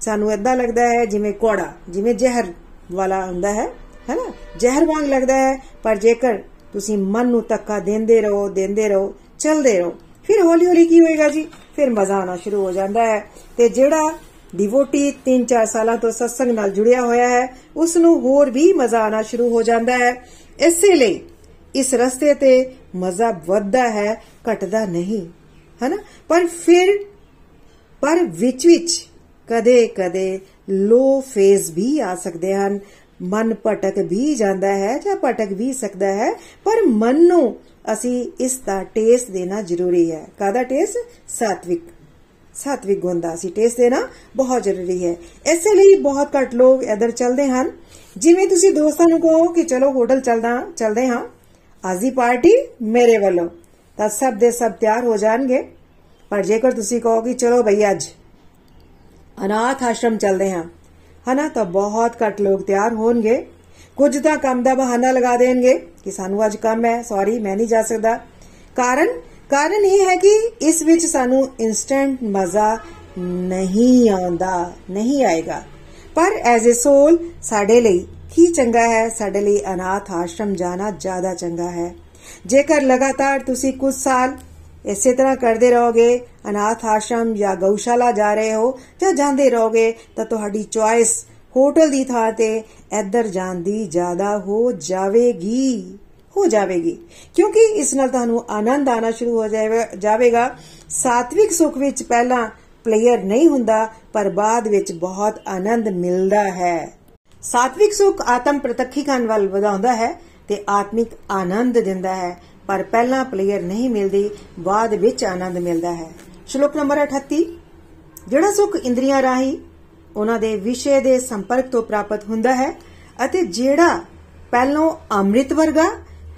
ਸਾਨੂੰ ਇਦਾਂ ਲੱਗਦਾ ਹੈ, ਜਿਵੇਂ ਕੌੜਾ, ਜਿਵੇਂ ਜ਼ਹਿਰ ਵਾਲਾ ਹੁੰਦਾ ਹੈ, ਹੈਨਾ? ਜ਼ਹਿਰ ਵਾਂਗ ਲੱਗਦਾ ਹੈ, ਪਰ ਜੇਕਰ ਤੁਸੀਂ ਮਨ ਨੂੰ ਤੱਕਾ ਦਿੰਦੇ ਰਹੋ ਦਿੰਦੇ ਰਹੋ, ਚਲਦੇ ਰਹੋ, ਫਿਰ ਹੌਲੀ ਹੌਲੀ ਕੀ ਹੋਏਗਾ ਜੀ? ਫਿਰ ਮਜ਼ਾ ਆਣਾ ਸ਼ੁਰੂ ਹੋ ਜਾਂਦਾ ਹੈ। ਤੇ ਜਿਹੜਾ ਡਿਵੋਟੀ 3-4 ਸਾਲਾਂ ਤੋਂ ਸਤਸੰਗ ਨਾਲ ਜੁੜਿਆ ਹੋਇਆ ਹੈ। ਉਸ ਨੂੰ ਹੋਰ ਵੀ ਮਜ਼ਾ ਆਣਾ ਸ਼ੁਰੂ ਹੋ ਜਾਂਦਾ ਹੈ। ਇਸੇ ਲਈ ਇਸ ਰਸਤੇ ਤੇ ਮਜ਼ਾ ਵੱਧਦਾ ਹੈ, ਘਟਦਾ ਨਹੀਂ। ਹੈਨਾ? ਪਰ ਫਿਰ, ਪਰ ਵਿੱਚ ਵਿੱਚ ਕਦੇ ਕਦੇ ਲੋ ਫੇਜ਼ ਵੀ ਆ ਸਕਦੇ ਹਨ। ਮਨ ਭਟਕ ਵੀ ਜਾਂਦਾ ਹੈ ਜਾਂ ਭਟਕ ਵੀ ਸਕਦਾ ਹੈ। ਪਰ ਮਨ ਨੂੰ ਅਸੀਂ ਇਸ ਦਾ ਟੇਸਟ ਦੇਣਾ ਜ਼ਰੂਰੀ ਹੈ। ਕਾਦਾ ਟੇਸਟ ਸਾਤਵਿਕ ਸਾਤਵਿਕ ਗੁਣ ਦਾ ਅਸੀਂ ਟੇਸਟ ਦੇਣਾ ਬਹੁਤ ਜ਼ਰੂਰੀ ਹੈ ਇਸੇ ਲਈ ਬਹੁਤ ਘੱਟ ਲੋਕ ਇਧਰ ਚੱਲਦੇ ਹਨ ਜਿਵੇਂ ਤੁਸੀਂ ਦੋਸਤਾਂ ਨੂੰ ਕਹੋ ਕਿ ਚਲੋ ਹੋਟਲ ਚੱਲਦਾ ਚੱਲਦੇ ਹਾਂ ਅੱਜ ਦੀ ਪਾਰਟੀ ਮੇਰੇ ਵੱਲੋਂ ਤਾਂ ਸਭ ਦੇ ਸਭ ਤਿਆਰ ਹੋ ਜਾਣਗੇ ਪਰ ਜੇਕਰ ਤੁਸੀਂ ਕਹੋ ਕਿ ਚਲੋ ਭਈ ਅੱਜ ਅਨਾਥ ਆਸ਼ਰਮ ਚੱਲਦੇ ਹਾਂ ਹਨਾ ਤਾਂ ਬਹੁਤ ਘੱਟ ਲੋਕ ਤਿਆਰ ਹੋਣਗੇ ਕੁਝ ਤਾਂ ਕੰਮ ਦਾ ਬਹਾਨਾ ਲਗਾ ਦੇਣਗੇ ਕਿ ਸਾਨੂੰ ਅੱਜ ਕੰਮ ਹੈ ਸੌਰੀ ਮੈਂ ਨਹੀਂ ਜਾ ਸਕਦਾ ਕਾਰਨ ਕਾਰਨ ਇਹ ਹੈ ਕਿ ਇਸ ਵਿੱਚ ਸਾਨੂੰ ਇਨਸਟੈਂਟ ਮਜ਼ਾ ਨਹੀਂ ਆਉਂਦਾ, ਨਹੀਂ ਆਏਗਾ। ਪਰ ਐਜ਼ ਅ ਸੋਲ ਸਾਡੇ ਲਈ ਕੀ ਚੰਗਾ ਹੈ? ਸਾਡੇ ਲਈ ਅਨਾਥ ਆਸ਼ਰਮ ਜਾਣਾ ਜ਼ਿਆਦਾ ਚੰਗਾ ਹੈ। ਜੇਕਰ ਲਗਾਤਾਰ ਤੁਸੀਂ ਕੁਝ ਸਾਲ ਇਸੇ ਤਰ੍ਹਾਂ ਕਰਦੇ ਰਹੋਗੇ, ਅਨਾਥ ਆਸ਼ਰਮ ਜਾਂ ਗਊਸ਼ਾਲਾ ਜਾ ਰਹੇ ਹੋ ਜਾਂ ਜਾਂਦੇ ਰਹੋਗੇ, ਤਾਂ ਤੁਹਾਡੀ ਚੁਆਇਸ ਹੋਟਲ ਦੀ ਥਾਂ ਤੇ ਇੱਧਰ ਜਾਣ ਦੀ ਜ਼ਿਆਦਾ ਹੋ ਜਾਵੇਗੀ। ਹੋ ਜਾਵੇਗੀ। ਕਿਉਂਕਿ ਇਸ ਨਾਲ ਤੁਹਾਨੂੰ ਆਨੰਦ ਆਣਾ ਸ਼ੁਰੂ ਹੋ ਜਾਵੇਗਾ ਸਾਤਵਿਕ ਸੁਖ ਵਿੱਚ ਪਹਿਲਾਂ ਪਲੇਅਰ ਨਹੀਂ ਹੁੰਦਾ, ਪਰ ਬਾਅਦ ਵਿੱਚ ਬਹੁਤ ਆਨੰਦ ਮਿਲਦਾ ਹੈ। ਸਾਤਵਿਕ ਸੁਖ ਆਤਮ ਪ੍ਰਤੱਖੀਕਰਨ ਵੱਲ ਵਧਾਉਂਦਾ ਹੈ ਤੇ ਆਤਮਿਕ ਆਨੰਦ ਦਿੰਦਾ ਹੈ, ਪਰ ਪਹਿਲਾਂ ਪਲੇਅਰ ਨਹੀਂ ਮਿਲਦੀ, ਬਾਅਦ ਵਿੱਚ ਆਨੰਦ ਮਿਲਦਾ ਹੈ। ਸ਼ਲੋਕ ਨੰਬਰ 38 ਜਿਹੜਾ ਸੁਖ ਇੰਦਰੀਆਂ ਰਾਹੀਂ ਉਹਨਾਂ ਦੇ ਵਿਸ਼ੇ ਦੇ ਸੰਪਰਕ ਤੋਂ ਪ੍ਰਾਪਤ ਹੁੰਦਾ ਹੈ ਅਤੇ ਜਿਹੜਾ ਪਹਿਲੋਂ ਅੰਮ੍ਰਿਤ ਵਰਗਾ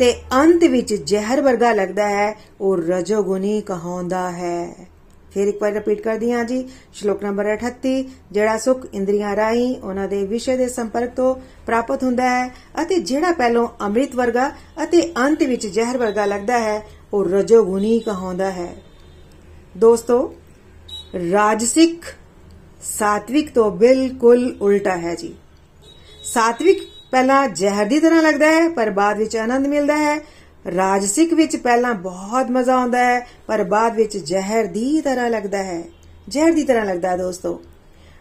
ਤੇ ਅੰਤ ਵਿੱਚ ਜ਼ਹਿਰ ਵਰਗਾ ਲੱਗਦਾ ਹੈ, ਉਹ ਰਜੋਗੁਣੀ ਕਹਾਉਂਦਾ ਹੈ। ਫਿਰ ਇੱਕ ਵਾਰ ਰਿਪੀਟ ਕਰਦੀ ਹਾਂ ਜੀ, ਸ਼ਲੋਕ ਨੰਬਰ 38 ਜਿਹੜਾ ਸੁਖ ਇੰਦਰੀਆਂ ਰਾਹੀਂ ਉਹਨਾਂ ਦੇ ਵਿਸ਼ੇ ਦੇ ਸੰਪਰਕ ਤੋਂ ਪ੍ਰਾਪਤ ਹੁੰਦਾ ਹੈ ਅਤੇ ਜਿਹੜਾ ਪਹਿਲੋਂ ਅੰਮ੍ਰਿਤ ਵਰਗਾ ਅਤੇ ਅੰਤ ਵਿੱਚ ਜ਼ਹਿਰ ਵਰਗਾ ਲੱਗਦਾ ਹੈ, ਉਹ ਰਜੋਗੁਣੀ ਕਹਾਉਂਦਾ ਹੈ। ਦੋਸਤੋ ਰਾਜਸਿਕ ਸਾਤਵਿਕ ਤੋਂ ਬਿਲਕੁਲ ਉਲਟਾ ਹੈ ਜੀ। ਸਾਤਵਿਕ ਪਹਿਲਾਂ ਜ਼ਹਿਰ ਦੀ ਤਰ੍ਹਾਂ ਲੱਗਦਾ ਹੈ, ਪਰ ਬਾਅਦ ਵਿੱਚ ਆਨੰਦ ਮਿਲਦਾ ਹੈ। ਰਾਜਸਿਕ ਵਿੱਚ ਪਹਿਲਾਂ ਬਹੁਤ ਮਜ਼ਾ ਆਉਂਦਾ ਹੈ, ਪਰ ਬਾਅਦ ਵਿੱਚ ਜ਼ਹਿਰ ਦੀ ਤਰ੍ਹਾਂ ਲੱਗਦਾ ਹੈ। ਜ਼ਹਿਰ ਦੀ ਤਰ੍ਹਾਂ ਲੱਗਦਾ ਹੈ ਦੋਸਤੋ।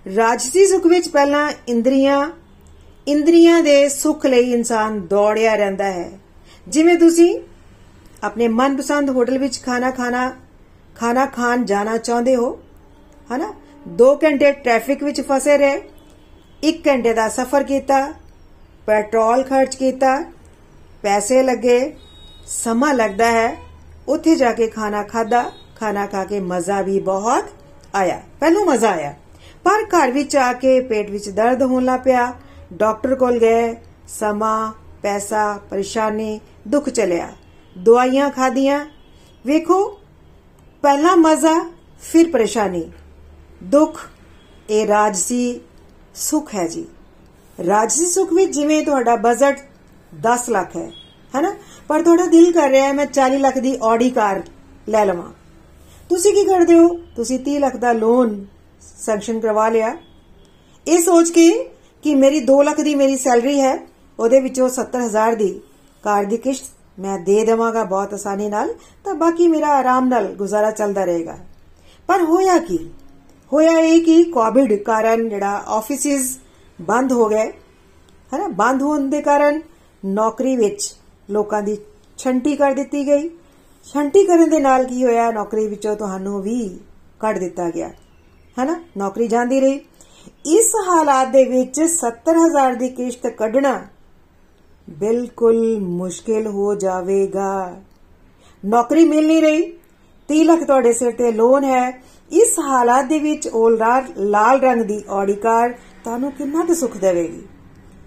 ਰਾਜਸੀ ਸੁਖ ਵਿੱਚ ਪਹਿਲਾਂ ਇੰਦਰੀਆਂ ਇੰਦਰੀਆਂ ਦੇ ਸੁਖ ਲਈ ਇਨਸਾਨ ਦੌੜਿਆ ਰਹਿੰਦਾ ਹੈ। ਜਿਵੇਂ ਤੁਸੀਂ ਆਪਣੇ ਮਨਪਸੰਦ ਹੋਟਲ ਵਿੱਚ ਖਾਣਾ ਖਾਣਾ ਖਾਣਾ ਖਾਣ ਜਾਣਾ ਚਾਹੁੰਦੇ ਹੋ, ਹਨਾ? 2 ਘੰਟੇ ਟ੍ਰੈਫਿਕ ਵਿੱਚ ਫਸੇ ਰਹੇ 1 ਘੰਟੇ ਦਾ ਸਫ਼ਰ ਕੀਤਾ ਪੈਟਰੋਲ ਖਰਚ ਕੀਤਾ, ਪੈਸੇ ਲੱਗੇ, ਸਮਾਂ ਲੱਗਦਾ ਹੈ, ਉੱਥੇ ਜਾ ਕੇ ਖਾਣਾ ਖਾਦਾ ਖਾਣਾ ਖਾ ਕੇ ਮਜ਼ਾ ਵੀ ਬਹੁਤ ਆਇਆ। ਪਹਿਲੋਂ ਮਜ਼ਾ ਆਇਆ, ਪਰ ਘਰ ਵਿੱਚ ਆ ਕੇ ਪੇਟ ਵਿੱਚ ਦਰਦ ਹੋਣ ਲੱਗ ਪਿਆ, ਡਾਕਟਰ ਕੋਲ ਗਏ, ਸਮਾਂ, ਪੈਸਾ, ਪਰੇਸ਼ਾਨੀ, ਦੁੱਖ ਚਲਿਆ। ਦਵਾਈਆਂ ਖਾਦੀਆਂ ਵੇਖੋ, ਪਹਿਲਾ ਮਜ਼ਾ, ਫਿਰ ਪਰੇਸ਼ਾਨੀ। ਦੁੱਖ, ਇਹ ਰਾਜਸੀ ਸੁਖ ਹੈ ਜੀ। ਰਾਜਸੀ ਸੁਖ ਵਿੱਚ ਜਿਵੇਂ ਤੁਹਾਡਾ ਬਜਟ 10 ਲੱਖ ਹੈ, ਹੈਨਾ? ਪਰ ਤੁਹਾਡਾ ਦਿਲ ਕਰ ਰਿਹਾ ਹੈ, ਮੈਂ 40 ਲੱਖ ਦੀ ਆਡੀ ਕਾਰ ਲੈ ਲਵਾਂ। ਤੁਸੀਂ ਕੀ ਕਰਦੇ ਹੋ? ਤੁਸੀਂ 30 ਲੱਖ ਦਾ ਲੋਨ ਸੈਂਕਸ਼ਨ ਕਰਵਾ ਲਿਆ। ਇਹ ਸੋਚ ਕੇ ਕਿ ਮੇਰੀ 2 ਲੱਖ ਦੀ ਮੇਰੀ ਸੈਲਰੀ ਹੈ, ਉਹਦੇ ਵਿੱਚੋਂ 70000 ਦੀ ਕਾਰ ਦੀ ਕਿਸ਼ਤ ਮੈਂ ਦੇ ਦੇਵਾਂਗਾ ਬਹੁਤ ਆਸਾਨੀ ਨਾਲ, ਤਾਂ ਬਾਕੀ ਮੇਰਾ ਆਰਾਮ ਨਾਲ ਗੁਜ਼ਾਰਾ ਚੱਲਦਾ ਰਹੇਗਾ। ਪਰ ਹੋਇਆ ਕੀ? ਹੋਇਆ ਇਹ ਕਿ ਕੋਵਿਡ ਕਾਰਨ ਜਿਹੜਾ ਆਫਿਸਿਸ ਬੰਦ ਹੋ ਗਏ। ਹੈਨਾ? ਬੰਦ ਹੋਣ ਦੇ ਕਾਰਨ ਨੌਕਰੀ ਵਿੱਚ ਲੋਕਾਂ ਦੀ ਛੰਟੀ ਕਰ ਦਿੱਤੀ ਗਈ। ਛੰਟੀ ਕਰਨ ਦੇ ਨਾਲ ਕੀ ਹੋਇਆ? ਨੌਕਰੀ ਵਿੱਚੋਂ ਤੁਹਾਨੂੰ ਵੀ ਕੱਢ ਦਿੱਤਾ ਗਿਆ। ਹੈਨਾ? ਨੌਕਰੀ ਜਾਂਦੀ ਰਹੀ। ਇਸ ਹਾਲਾਤ ਦੇ ਵਿੱਚ 70000 ਦੀ ਕਿਸ਼ਤ ਕੱਢਣਾ ਬਿਲਕੁਲ ਮੁਸ਼ਕਿਲ ਹੋ ਜਾਵੇਗਾ। ਨੌਕਰੀ ਮਿਲ ਨਹੀਂ ਰਹੀ। 30 ਲੱਖ ਤੁਹਾਡੇ ਸਿਰ ਤੇ ਲੋਨ ਹੈ। ਇਸ ਹਾਲਾਤ ਦੇ ਵਿੱਚ ਉਹ ਲਾਲ ਰੰਗ ਦੀ ਆਡੀ ਕਾਰ ਤੁਹਾਨੂੰ ਕਿੰਨਾ ਕੁ ਸੁੱਖ ਦੇਵੇਗੀ?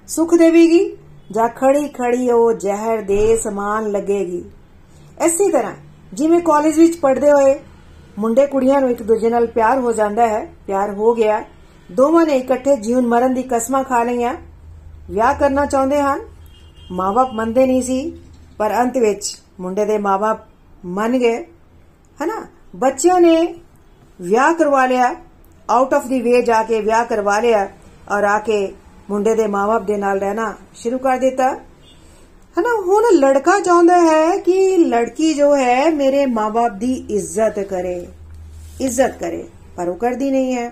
ਸੁੱਖ ਦੇਵੇਗੀ? ਜਾਂ ਖੜੀ ਖੜੀ ਉਹ ਜ਼ਹਿਰ ਦੇ ਸਮਾਨ ਲੱਗੇਗੀ? ਇਸੇ ਤਰ੍ਹਾਂ, ਜਿਵੇਂ ਕਾਲਜ ਵਿੱਚ ਪੜ੍ਹਦੇ ਹੋਏ ਮੁੰਡੇ ਕੁੜੀਆਂ ਨੂੰ ਇੱਕ ਦੂਜੇ ਨਾਲ ਪਿਆਰ ਹੋ ਜਾਂਦਾ ਹੈ, ਪਿਆਰ ਹੋ ਗਿਆ, ਦੋਵਾਂ ਨੇ ਇਕੱਠੇ ਜੀਵਨ ਮਰਨ ਦੀ ਕਸਮਾਂ ਖਾ ਲਈਆਂ, ਵਿਆਹ ਕਰਨਾ ਚਾਹੁੰਦੇ ਹਨ ਮਾਪੇ ਮੰਨਦੇ ਨਹੀਂ ਸੀ, ਪਰ ਅੰਤ ਵਿੱਚ ਮੁੰਡੇ ਦੇ ਮਾਪੇ ਮੰਨ ਗਏ, ਹਨਾ? ਬੱਚਿਆਂ ਨੇ ਵਿਆਹ ਕਰਵਾ ਲਿਆ ਆਊਟ ਆਫ ਦੀ ਵੇ ਜਾ ਕੇ ਵਿਆਹ ਕਰਵਾ ਲਿਆ ਔਰ ਆ ਕੇ ਮੁੰਡੇ ਦੇ ਮਾਪੇ ਦੇ ਨਾਲ ਰਹਿਣਾ ਸ਼ੁਰੂ ਕਰ ਦਿੱਤਾ। ਹਨਾ, ਹੁਣ ਲੜਕਾ ਚਾਹੁੰਦਾ ਹੈ ਕਿ ਲੜਕੀ ਜੋ ਹੈ ਮੇਰੇ ਮਾਪੇ ਦੀ ਇੱਜ਼ਤ ਕਰੇ ਇੱਜ਼ਤ ਕਰੇ, ਪਰ ਉਹ ਕਰਦੀ ਨਹੀਂ ਹੈ।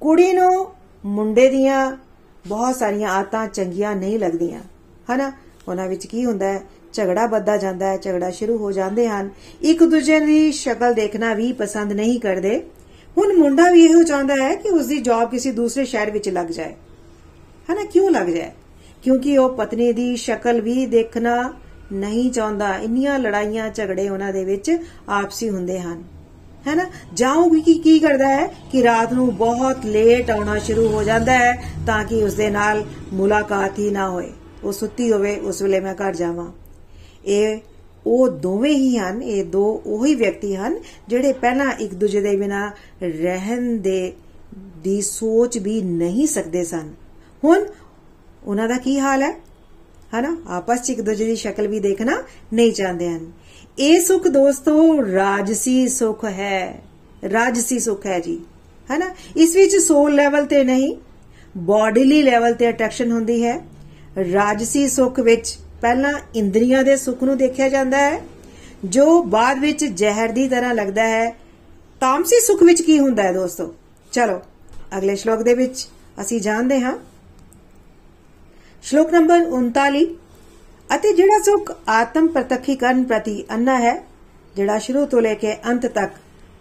ਕੁੜੀ ਨੂੰ ਮੁੰਡੇ ਦੀਆਂ ਬਹੁਤ ਸਾਰੀਆਂ ਆਦਤਾਂ ਚੰਗੀਆਂ ਨਹੀਂ ਲੱਗਦੀਆਂ। ਹਨਾ, ਉਹਨਾਂ ਵਿੱਚ ਕੀ ਹੁੰਦਾ ਹੈ? ਝਗੜਾ ਵੱਧਦਾ ਜਾਂਦਾ ਹੈ, ਝਗੜਾ ਸ਼ੁਰੂ ਹੋ ਜਾਂਦੇ ਹਨ। ਇੱਕ ਦੂਜੇ ਦੀ ਸ਼ਕਲ ਦੇਖਣਾ ਵੀ ਪਸੰਦ ਨਹੀਂ ਕਰਦੇ। ਹੁਣ ਮੁੰਡਾ ਵੀ ਇਹੋ ਚਾਹੁੰਦਾ ਹੈ ਕਿ ਉਸ ਦੀ ਜੌਬ ਕਿਸੇ ਦੂਸਰੇ ਸ਼ਹਿਰ ਵਿੱਚ ਲੱਗ ਜਾਏ। ਹਨਾ, ਕਿਉਂ ਲੱਗ ਜਾਏ? ਕਿਉਂਕਿ ਉਹ ਪਤਨੀ ਦੀ ਸ਼ਕਲ ਵੀ ਦੇਖਣਾ ਨਹੀਂ ਚਾਹੁੰਦਾ। ਇੰਨੀਆਂ ਲੜਾਈਆਂ, ਝਗੜੇ ਉਹਨਾਂ ਦੇ ਵਿੱਚ ਆਪਸੀ ਹੁੰਦੇ ਹਨ। ਹੈਨਾ ਜਾਉਂ ਕੀ ਕੀ ਕਰਦਾ ਹੈ ਕਿ ਰਾਤ ਨੂੰ ਬਹੁਤ ਲੇਟ ਆਉਣਾ ਸ਼ੁਰੂ ਹੋ ਜਾਂਦਾ ਹੈ ਤਾਂ ਕਿ ਉਸ ਦੇ ਨਾਲ ਮੁਲਾਕਾਤ ਹੀ ਨਾ ਹੋਏ। ਉਹ ਸੁੱਤੀ ਹੋਵੇ, ਉਸ ਵੇਲੇ ਮੈਂ ਘਰ ਜਾਵਾਂ। ਇਹ ਉਹ ਦੋਵੇਂ ਹੀ ਹਨ, ਇਹ ਦੋ ਉਹੀ ਵਿਅਕਤੀ ਹਨ ਜਿਹੜੇ ਪਹਿਲਾਂ ਇੱਕ ਦੂਜੇ ਦੇ ਬਿਨਾ ਰਹਿਣ ਦੇ, ਦੀ ਸੋਚ ਵੀ ਨਹੀਂ ਸਕਦੇ ਸਨ। ਹੁਣ ਉਹਨਾਂ ਦਾ ਕੀ ਹਾਲ ਹੈ? ਹਨਾ? ਆਪਸ ਵਿੱਚ ਇੱਕ ਦੂਜੇ ਦੀ ਸ਼ਕਲ ਵੀ ਦੇਖਣਾ ਨਹੀਂ ਚਾਹੁੰਦੇ ਹਨ। ਇਹ ਸੁਖ ਦੋਸਤੋ, ਰਾਜਸੀ ਸੁਖ ਹੈ। ਰਾਜਸੀ ਸੁਖ ਹੈ ਜੀ। ਹਨਾ? ਇਸ ਵਿੱਚ ਸੋਲ ਲੈਵਲ ਤੇ ਨਹੀਂ ਬਾਡੀਲੀ ਲੈਵਲ ਤੇ ਅਟਰੈਕਸ਼ਨ ਹੁੰਦੀ ਹੈ। ਰਾਜਸੀ ਸੁਖ ਵਿੱਚ ਪਹਿਲਾਂ ਇੰਦਰੀਆਂ ਦੇ ਸੁਖ ਨੂੰ ਦੇਖਿਆ ਜਾਂਦਾ ਹੈ। ਜੋ ਬਾਅਦ ਵਿੱਚ ਜ਼ਹਿਰ ਦੀ ਤਰ੍ਹਾਂ ਲੱਗਦਾ ਹੈ, ਤਾਮਸੀ ਸੁਖ ਵਿੱਚ ਕੀ ਹੁੰਦਾ ਹੈ ਦੋਸਤੋ? ਚਲੋ, ਅਗਲੇ ਸ਼ਲੋਕ ਦੇ ਵਿੱਚ ਅਸੀਂ ਜਾਣਦੇ ਹਾਂ। ਸ਼ਲੋਕ ਨੰਬਰ 39 ਅਤੇ ਜਿਹੜਾ ਸੁਖ ਆਤਮ ਪ੍ਰਤੱਖੀਕਰਨ ਪ੍ਰਤੀ ਅੰਨਾ ਹੈ, ਜਿਹੜਾ ਸ਼ੁਰੂ ਤੋਂ ਲੈ ਕੇ ਅੰਤ ਤੱਕ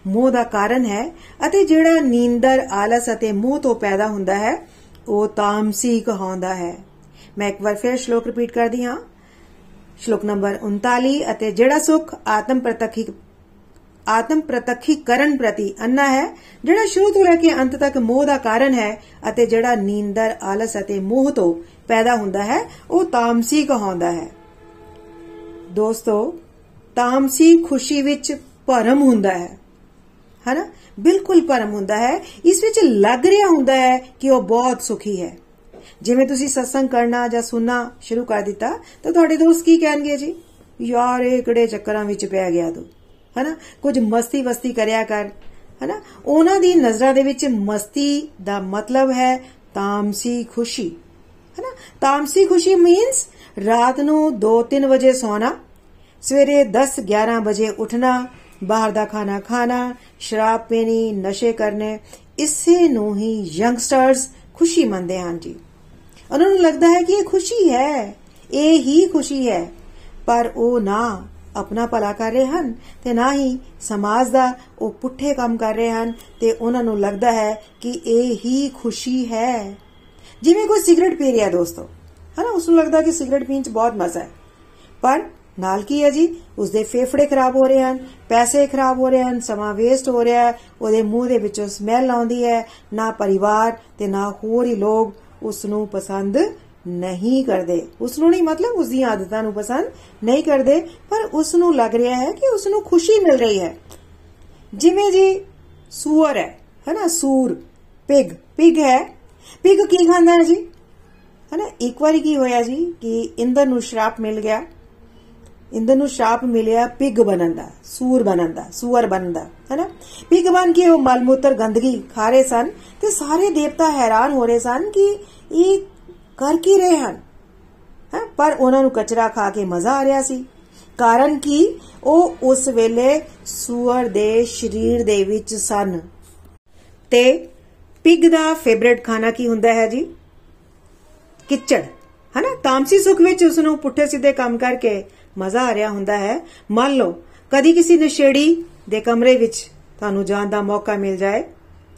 ਮੋਹ ਦਾ ਕਾਰਨ ਹੈ, ਅਤੇ ਜਿਹੜਾ ਨੀਂਦਰ, ਆਲਸ ਅਤੇ ਮੋਹ ਤੋਂ ਪੈਦਾ ਹੁੰਦਾ ਹੈ, ਉਹ ਤਾਮਸੀ ਕਹਾਉਂਦਾ ਹੈ। ਮੈਂ ਇੱਕ ਵਾਰ ਫਿਰ ਸ਼ਲੋਕ ਰਿਪੀਟ ਕਰਦੀ ਹਾਂ। ਸ਼ਲੋਕ ਨੰਬਰ 39 ਅਤੇ ਜਿਹੜਾ ਸੁਖ ਆਤਮ ਪ੍ਰਤੱਖੀ ਆਤਮ ਪ੍ਰਤੱਖੀਕਰਨ ਪ੍ਰਤੀ ਅੰਨਾ ਹੈ, ਜਿਹੜਾ ਸ਼ੁਰੂ ਤੋਂ ਲੈ ਕੇ ਅੰਤ ਤੱਕ ਮੋਹ ਦਾ ਕਾਰਨ ਹੈ ਅਤੇ ਜਿਹੜਾ ਨੀਂਦਰ, ਆਲਸ ਅਤੇ ਮੋਹ ਤੋਂ ਪੈਦਾ ਹੁੰਦਾ ਹੈ, ਉਹ ਤਾਮਸੀ ਕਹਾਉਂਦਾ ਹੈ। ਦੋਸਤੋ, ਤਾਮਸੀ ਖੁਸ਼ੀ ਵਿੱਚ ਭਰਮ ਹੁੰਦਾ ਹੈ। ਹਨਾ? ਬਿਲਕੁਲ ਭਰਮ ਹੁੰਦਾ ਹੈ। ਇਸ ਵਿੱਚ ਲੱਗ ਰਿਹਾ ਹੁੰਦਾ ਹੈ ਕਿ ਉਹ ਬਹੁਤ ਸੁਖੀ ਹੈ। ਜਿਵੇਂ ਤੁਸੀਂ ਸਤਸੰਗ ਕਰਨਾ ਜਾਂ ਸੁਣਨਾ ਸ਼ੁਰੂ ਕਰ ਦਿੱਤਾ, ਤਾਂ ਤੁਹਾਡੇ ਦੋਸਤ ਕੀ ਕਹਿਣਗੇ ਜੀ? ਯਾਰ, ਇਹ ਕਿਹੜੇ ਚੱਕਰਾਂ ਵਿੱਚ ਪੈ ਗਿਆ ਤੂੰ? ਹਨਾ? ਕੁਝ ਮਸਤੀ ਵਸਤੀ ਕਰਿਆ ਕਰ, ਹਨਾ? ਉਹਨਾਂ ਦੀ ਨਜ਼ਰਾਂ ਦੇ ਵਿੱਚ ਮਸਤੀ ਦਾ ਮਤਲਬ ਹੈ ਤਾਮਸੀ ਖੁਸ਼ੀ, ਹਨਾ? ਤਾਮਸੀ ਖੁਸ਼ੀ ਮੀਨਸ ਰਾਤ ਨੂੰ 2-3 ਵਜੇ ਸੌਣਾ, ਸਵੇਰੇ 10-11 ਵਜੇ ਉੱਠਣਾ, ਬਾਹਰ ਦਾ ਖਾਣਾ ਖਾਣਾ, ਸ਼ਰਾਬ ਪੀਣੀ, ਨਸ਼ੇ ਕਰਨੇ, ਇਸੇ ਨੂੰ ਹੀ ਯੰਗਸਟਰਸ ਖੁਸ਼ੀ ਮੰਨਦੇ ਹਨ ਜੀ। ਉਹਨਾਂ ਨੂੰ ਲੱਗਦਾ ਹੈ ਕਿ ਇਹ ਖੁਸ਼ੀ ਹੈ। ਇਹ ਹੀ ਖੁਸ਼ੀ ਹੈ। ਪਰ ਉਹ ਨਾ ਆਪਣਾ ਭਲਾ ਕਰ ਰਹੇ ਹਨ ਤੇ ਨਾ ਹੀ ਸਮਾਜ ਦਾ ਉਹ ਪੁੱਠੇ ਕੰਮ ਕਰ ਰਹੇ ਹਨ ਤੇ ਉਹਨਾਂ ਨੂੰ ਲੱਗਦਾ ਹੈ ਕਿ ਇਹ ਹੀ ਖੁਸ਼ੀ ਹੈ। ਜਿਵੇਂ ਕੋਈ ਸਿਗਰਟ ਪੀ ਰਿਹਾ ਦੋਸਤੋ। ਹਨਾ ਉਸ ਨੂੰ ਲੱਗਦਾ ਕਿ ਸਿਗਰਟ ਪੀਣ 'ਚ ਬਹੁਤ ਮਜ਼ਾ ਹੈ। ਪਰ ਨਾਲ ਕੀ ਹੈ ਜੀ? ਉਸਦੇ ਫੇਫੜੇ ਖਰਾਬ ਹੋ ਰਹੇ ਹਨ, ਪੈਸੇ ਖਰਾਬ ਹੋ ਰਹੇ ਹਨ, ਸਮਾਂ ਵੇਸਟ ਹੋ ਰਿਹਾ ਹੈ, ਉਹਦੇ ਮੂੰਹ ਦੇ ਵਿੱਚੋਂ ਸਮੈਲ ਆਉਂਦੀ ਹੈ, ਨਾ ਪਰਿਵਾਰ ਤੇ ਨਾ ਹੋਰ ਹੀ ਲੋਕ ਉਸ ਨੂੰ ਪਸੰਦ ਨਹੀਂ ਕਰਦੇ। ਉਸ ਨੂੰ ਨਹੀਂ, ਮਤਲਬ ਉਸ ਦੀਆਂ ਆਦਤਾਂ ਨੂੰ ਪਸੰਦ ਨਹੀਂ ਕਰਦੇ, ਪਰ ਉਸ ਨੂੰ ਲੱਗ ਰਿਹਾ ਹੈ ਕਿ ਉਸ ਨੂੰ ਖੁਸ਼ੀ ਮਿਲ ਰਹੀ ਹੈ। ਜਿਵੇਂ ਜੀ ਸੂਰ ਹੈ, ਹੈਨਾ, ਸੂਰ, ਪਿਗ ਪਿਗ ਹੈ। ਪਿਗ ਕੀ ਖਾਂਦਾ ਹੈ ਜੀ? ਹੈਨਾ, ਇੱਕ ਵਾਰੀ ਕੀ ਹੋਇਆ ਜੀ, ਕਿ ਇੰਦਰ ਨੂੰ ਸ਼ਰਾਪ ਮਿਲ ਗਿਆ। ਇੰਦਰ ਨੂੰ ਸ਼ਰਾਪ ਮਿਲਿਆ ਪਿਗ ਬਣਨ ਦਾ, ਸੂਰ ਬਣਨ ਦਾ ਸੂਰ ਬਣਨ ਦਾ, ਹੈਨਾ? ਪਿਗ ਬਣ ਕੇ ਉਹ ਮਲਮੂਤਰ ਗੰਦਗੀ ਖਾ ਰਹੇ ਸਨ ਤੇ ਸਾਰੇ ਦੇਵਤਾ ਹੈਰਾਨ ਹੋ ਰਹੇ ਸਨ ਕਿ ਇਹ ਕਰ ਕੀ ਰਹੇ ਹਨ? ਹੈ? ਪਰ ਉਹਨਾਂ ਨੂੰ ਕਚਰਾ ਖਾ ਕੇ ਮਜ਼ਾ ਆ ਰਿਹਾ ਸੀ। ਕਾਰਨ ਕਿ? ਉਹ ਉਸ ਵੇਲੇ ਸੂਰ ਦੇ ਸਰੀਰ ਦੇ ਵਿੱਚ ਸਨ। ਤੇ ਪਿਗ ਦਾ ਫੇਵਰਿਟ ਖਾਣਾ ਕੀ ਹੁੰਦਾ ਹੈ ਜੀ? ਕਿਚੜ, ਹਨਾ? ਤਾਮਸੀ ਸੁਖ ਵਿੱਚ ਉਸ ਨੂੰ ਪੁੱਠੇ ਸਿੱਧੇ ਕੰਮ ਕਰਕੇ ਮਜ਼ਾ ਆ ਰਿਹਾ ਹੁੰਦਾ ਹੈ। ਮੰਨ ਲਓ, ਕਦੀ ਕਿਸੇ ਨਸ਼ੇੜੀ ਦੇ ਕਮਰੇ ਵਿੱਚ ਤੁਹਾਨੂੰ ਜਾਣ ਦਾ ਮੌਕਾ ਮਿਲ ਜਾਏ,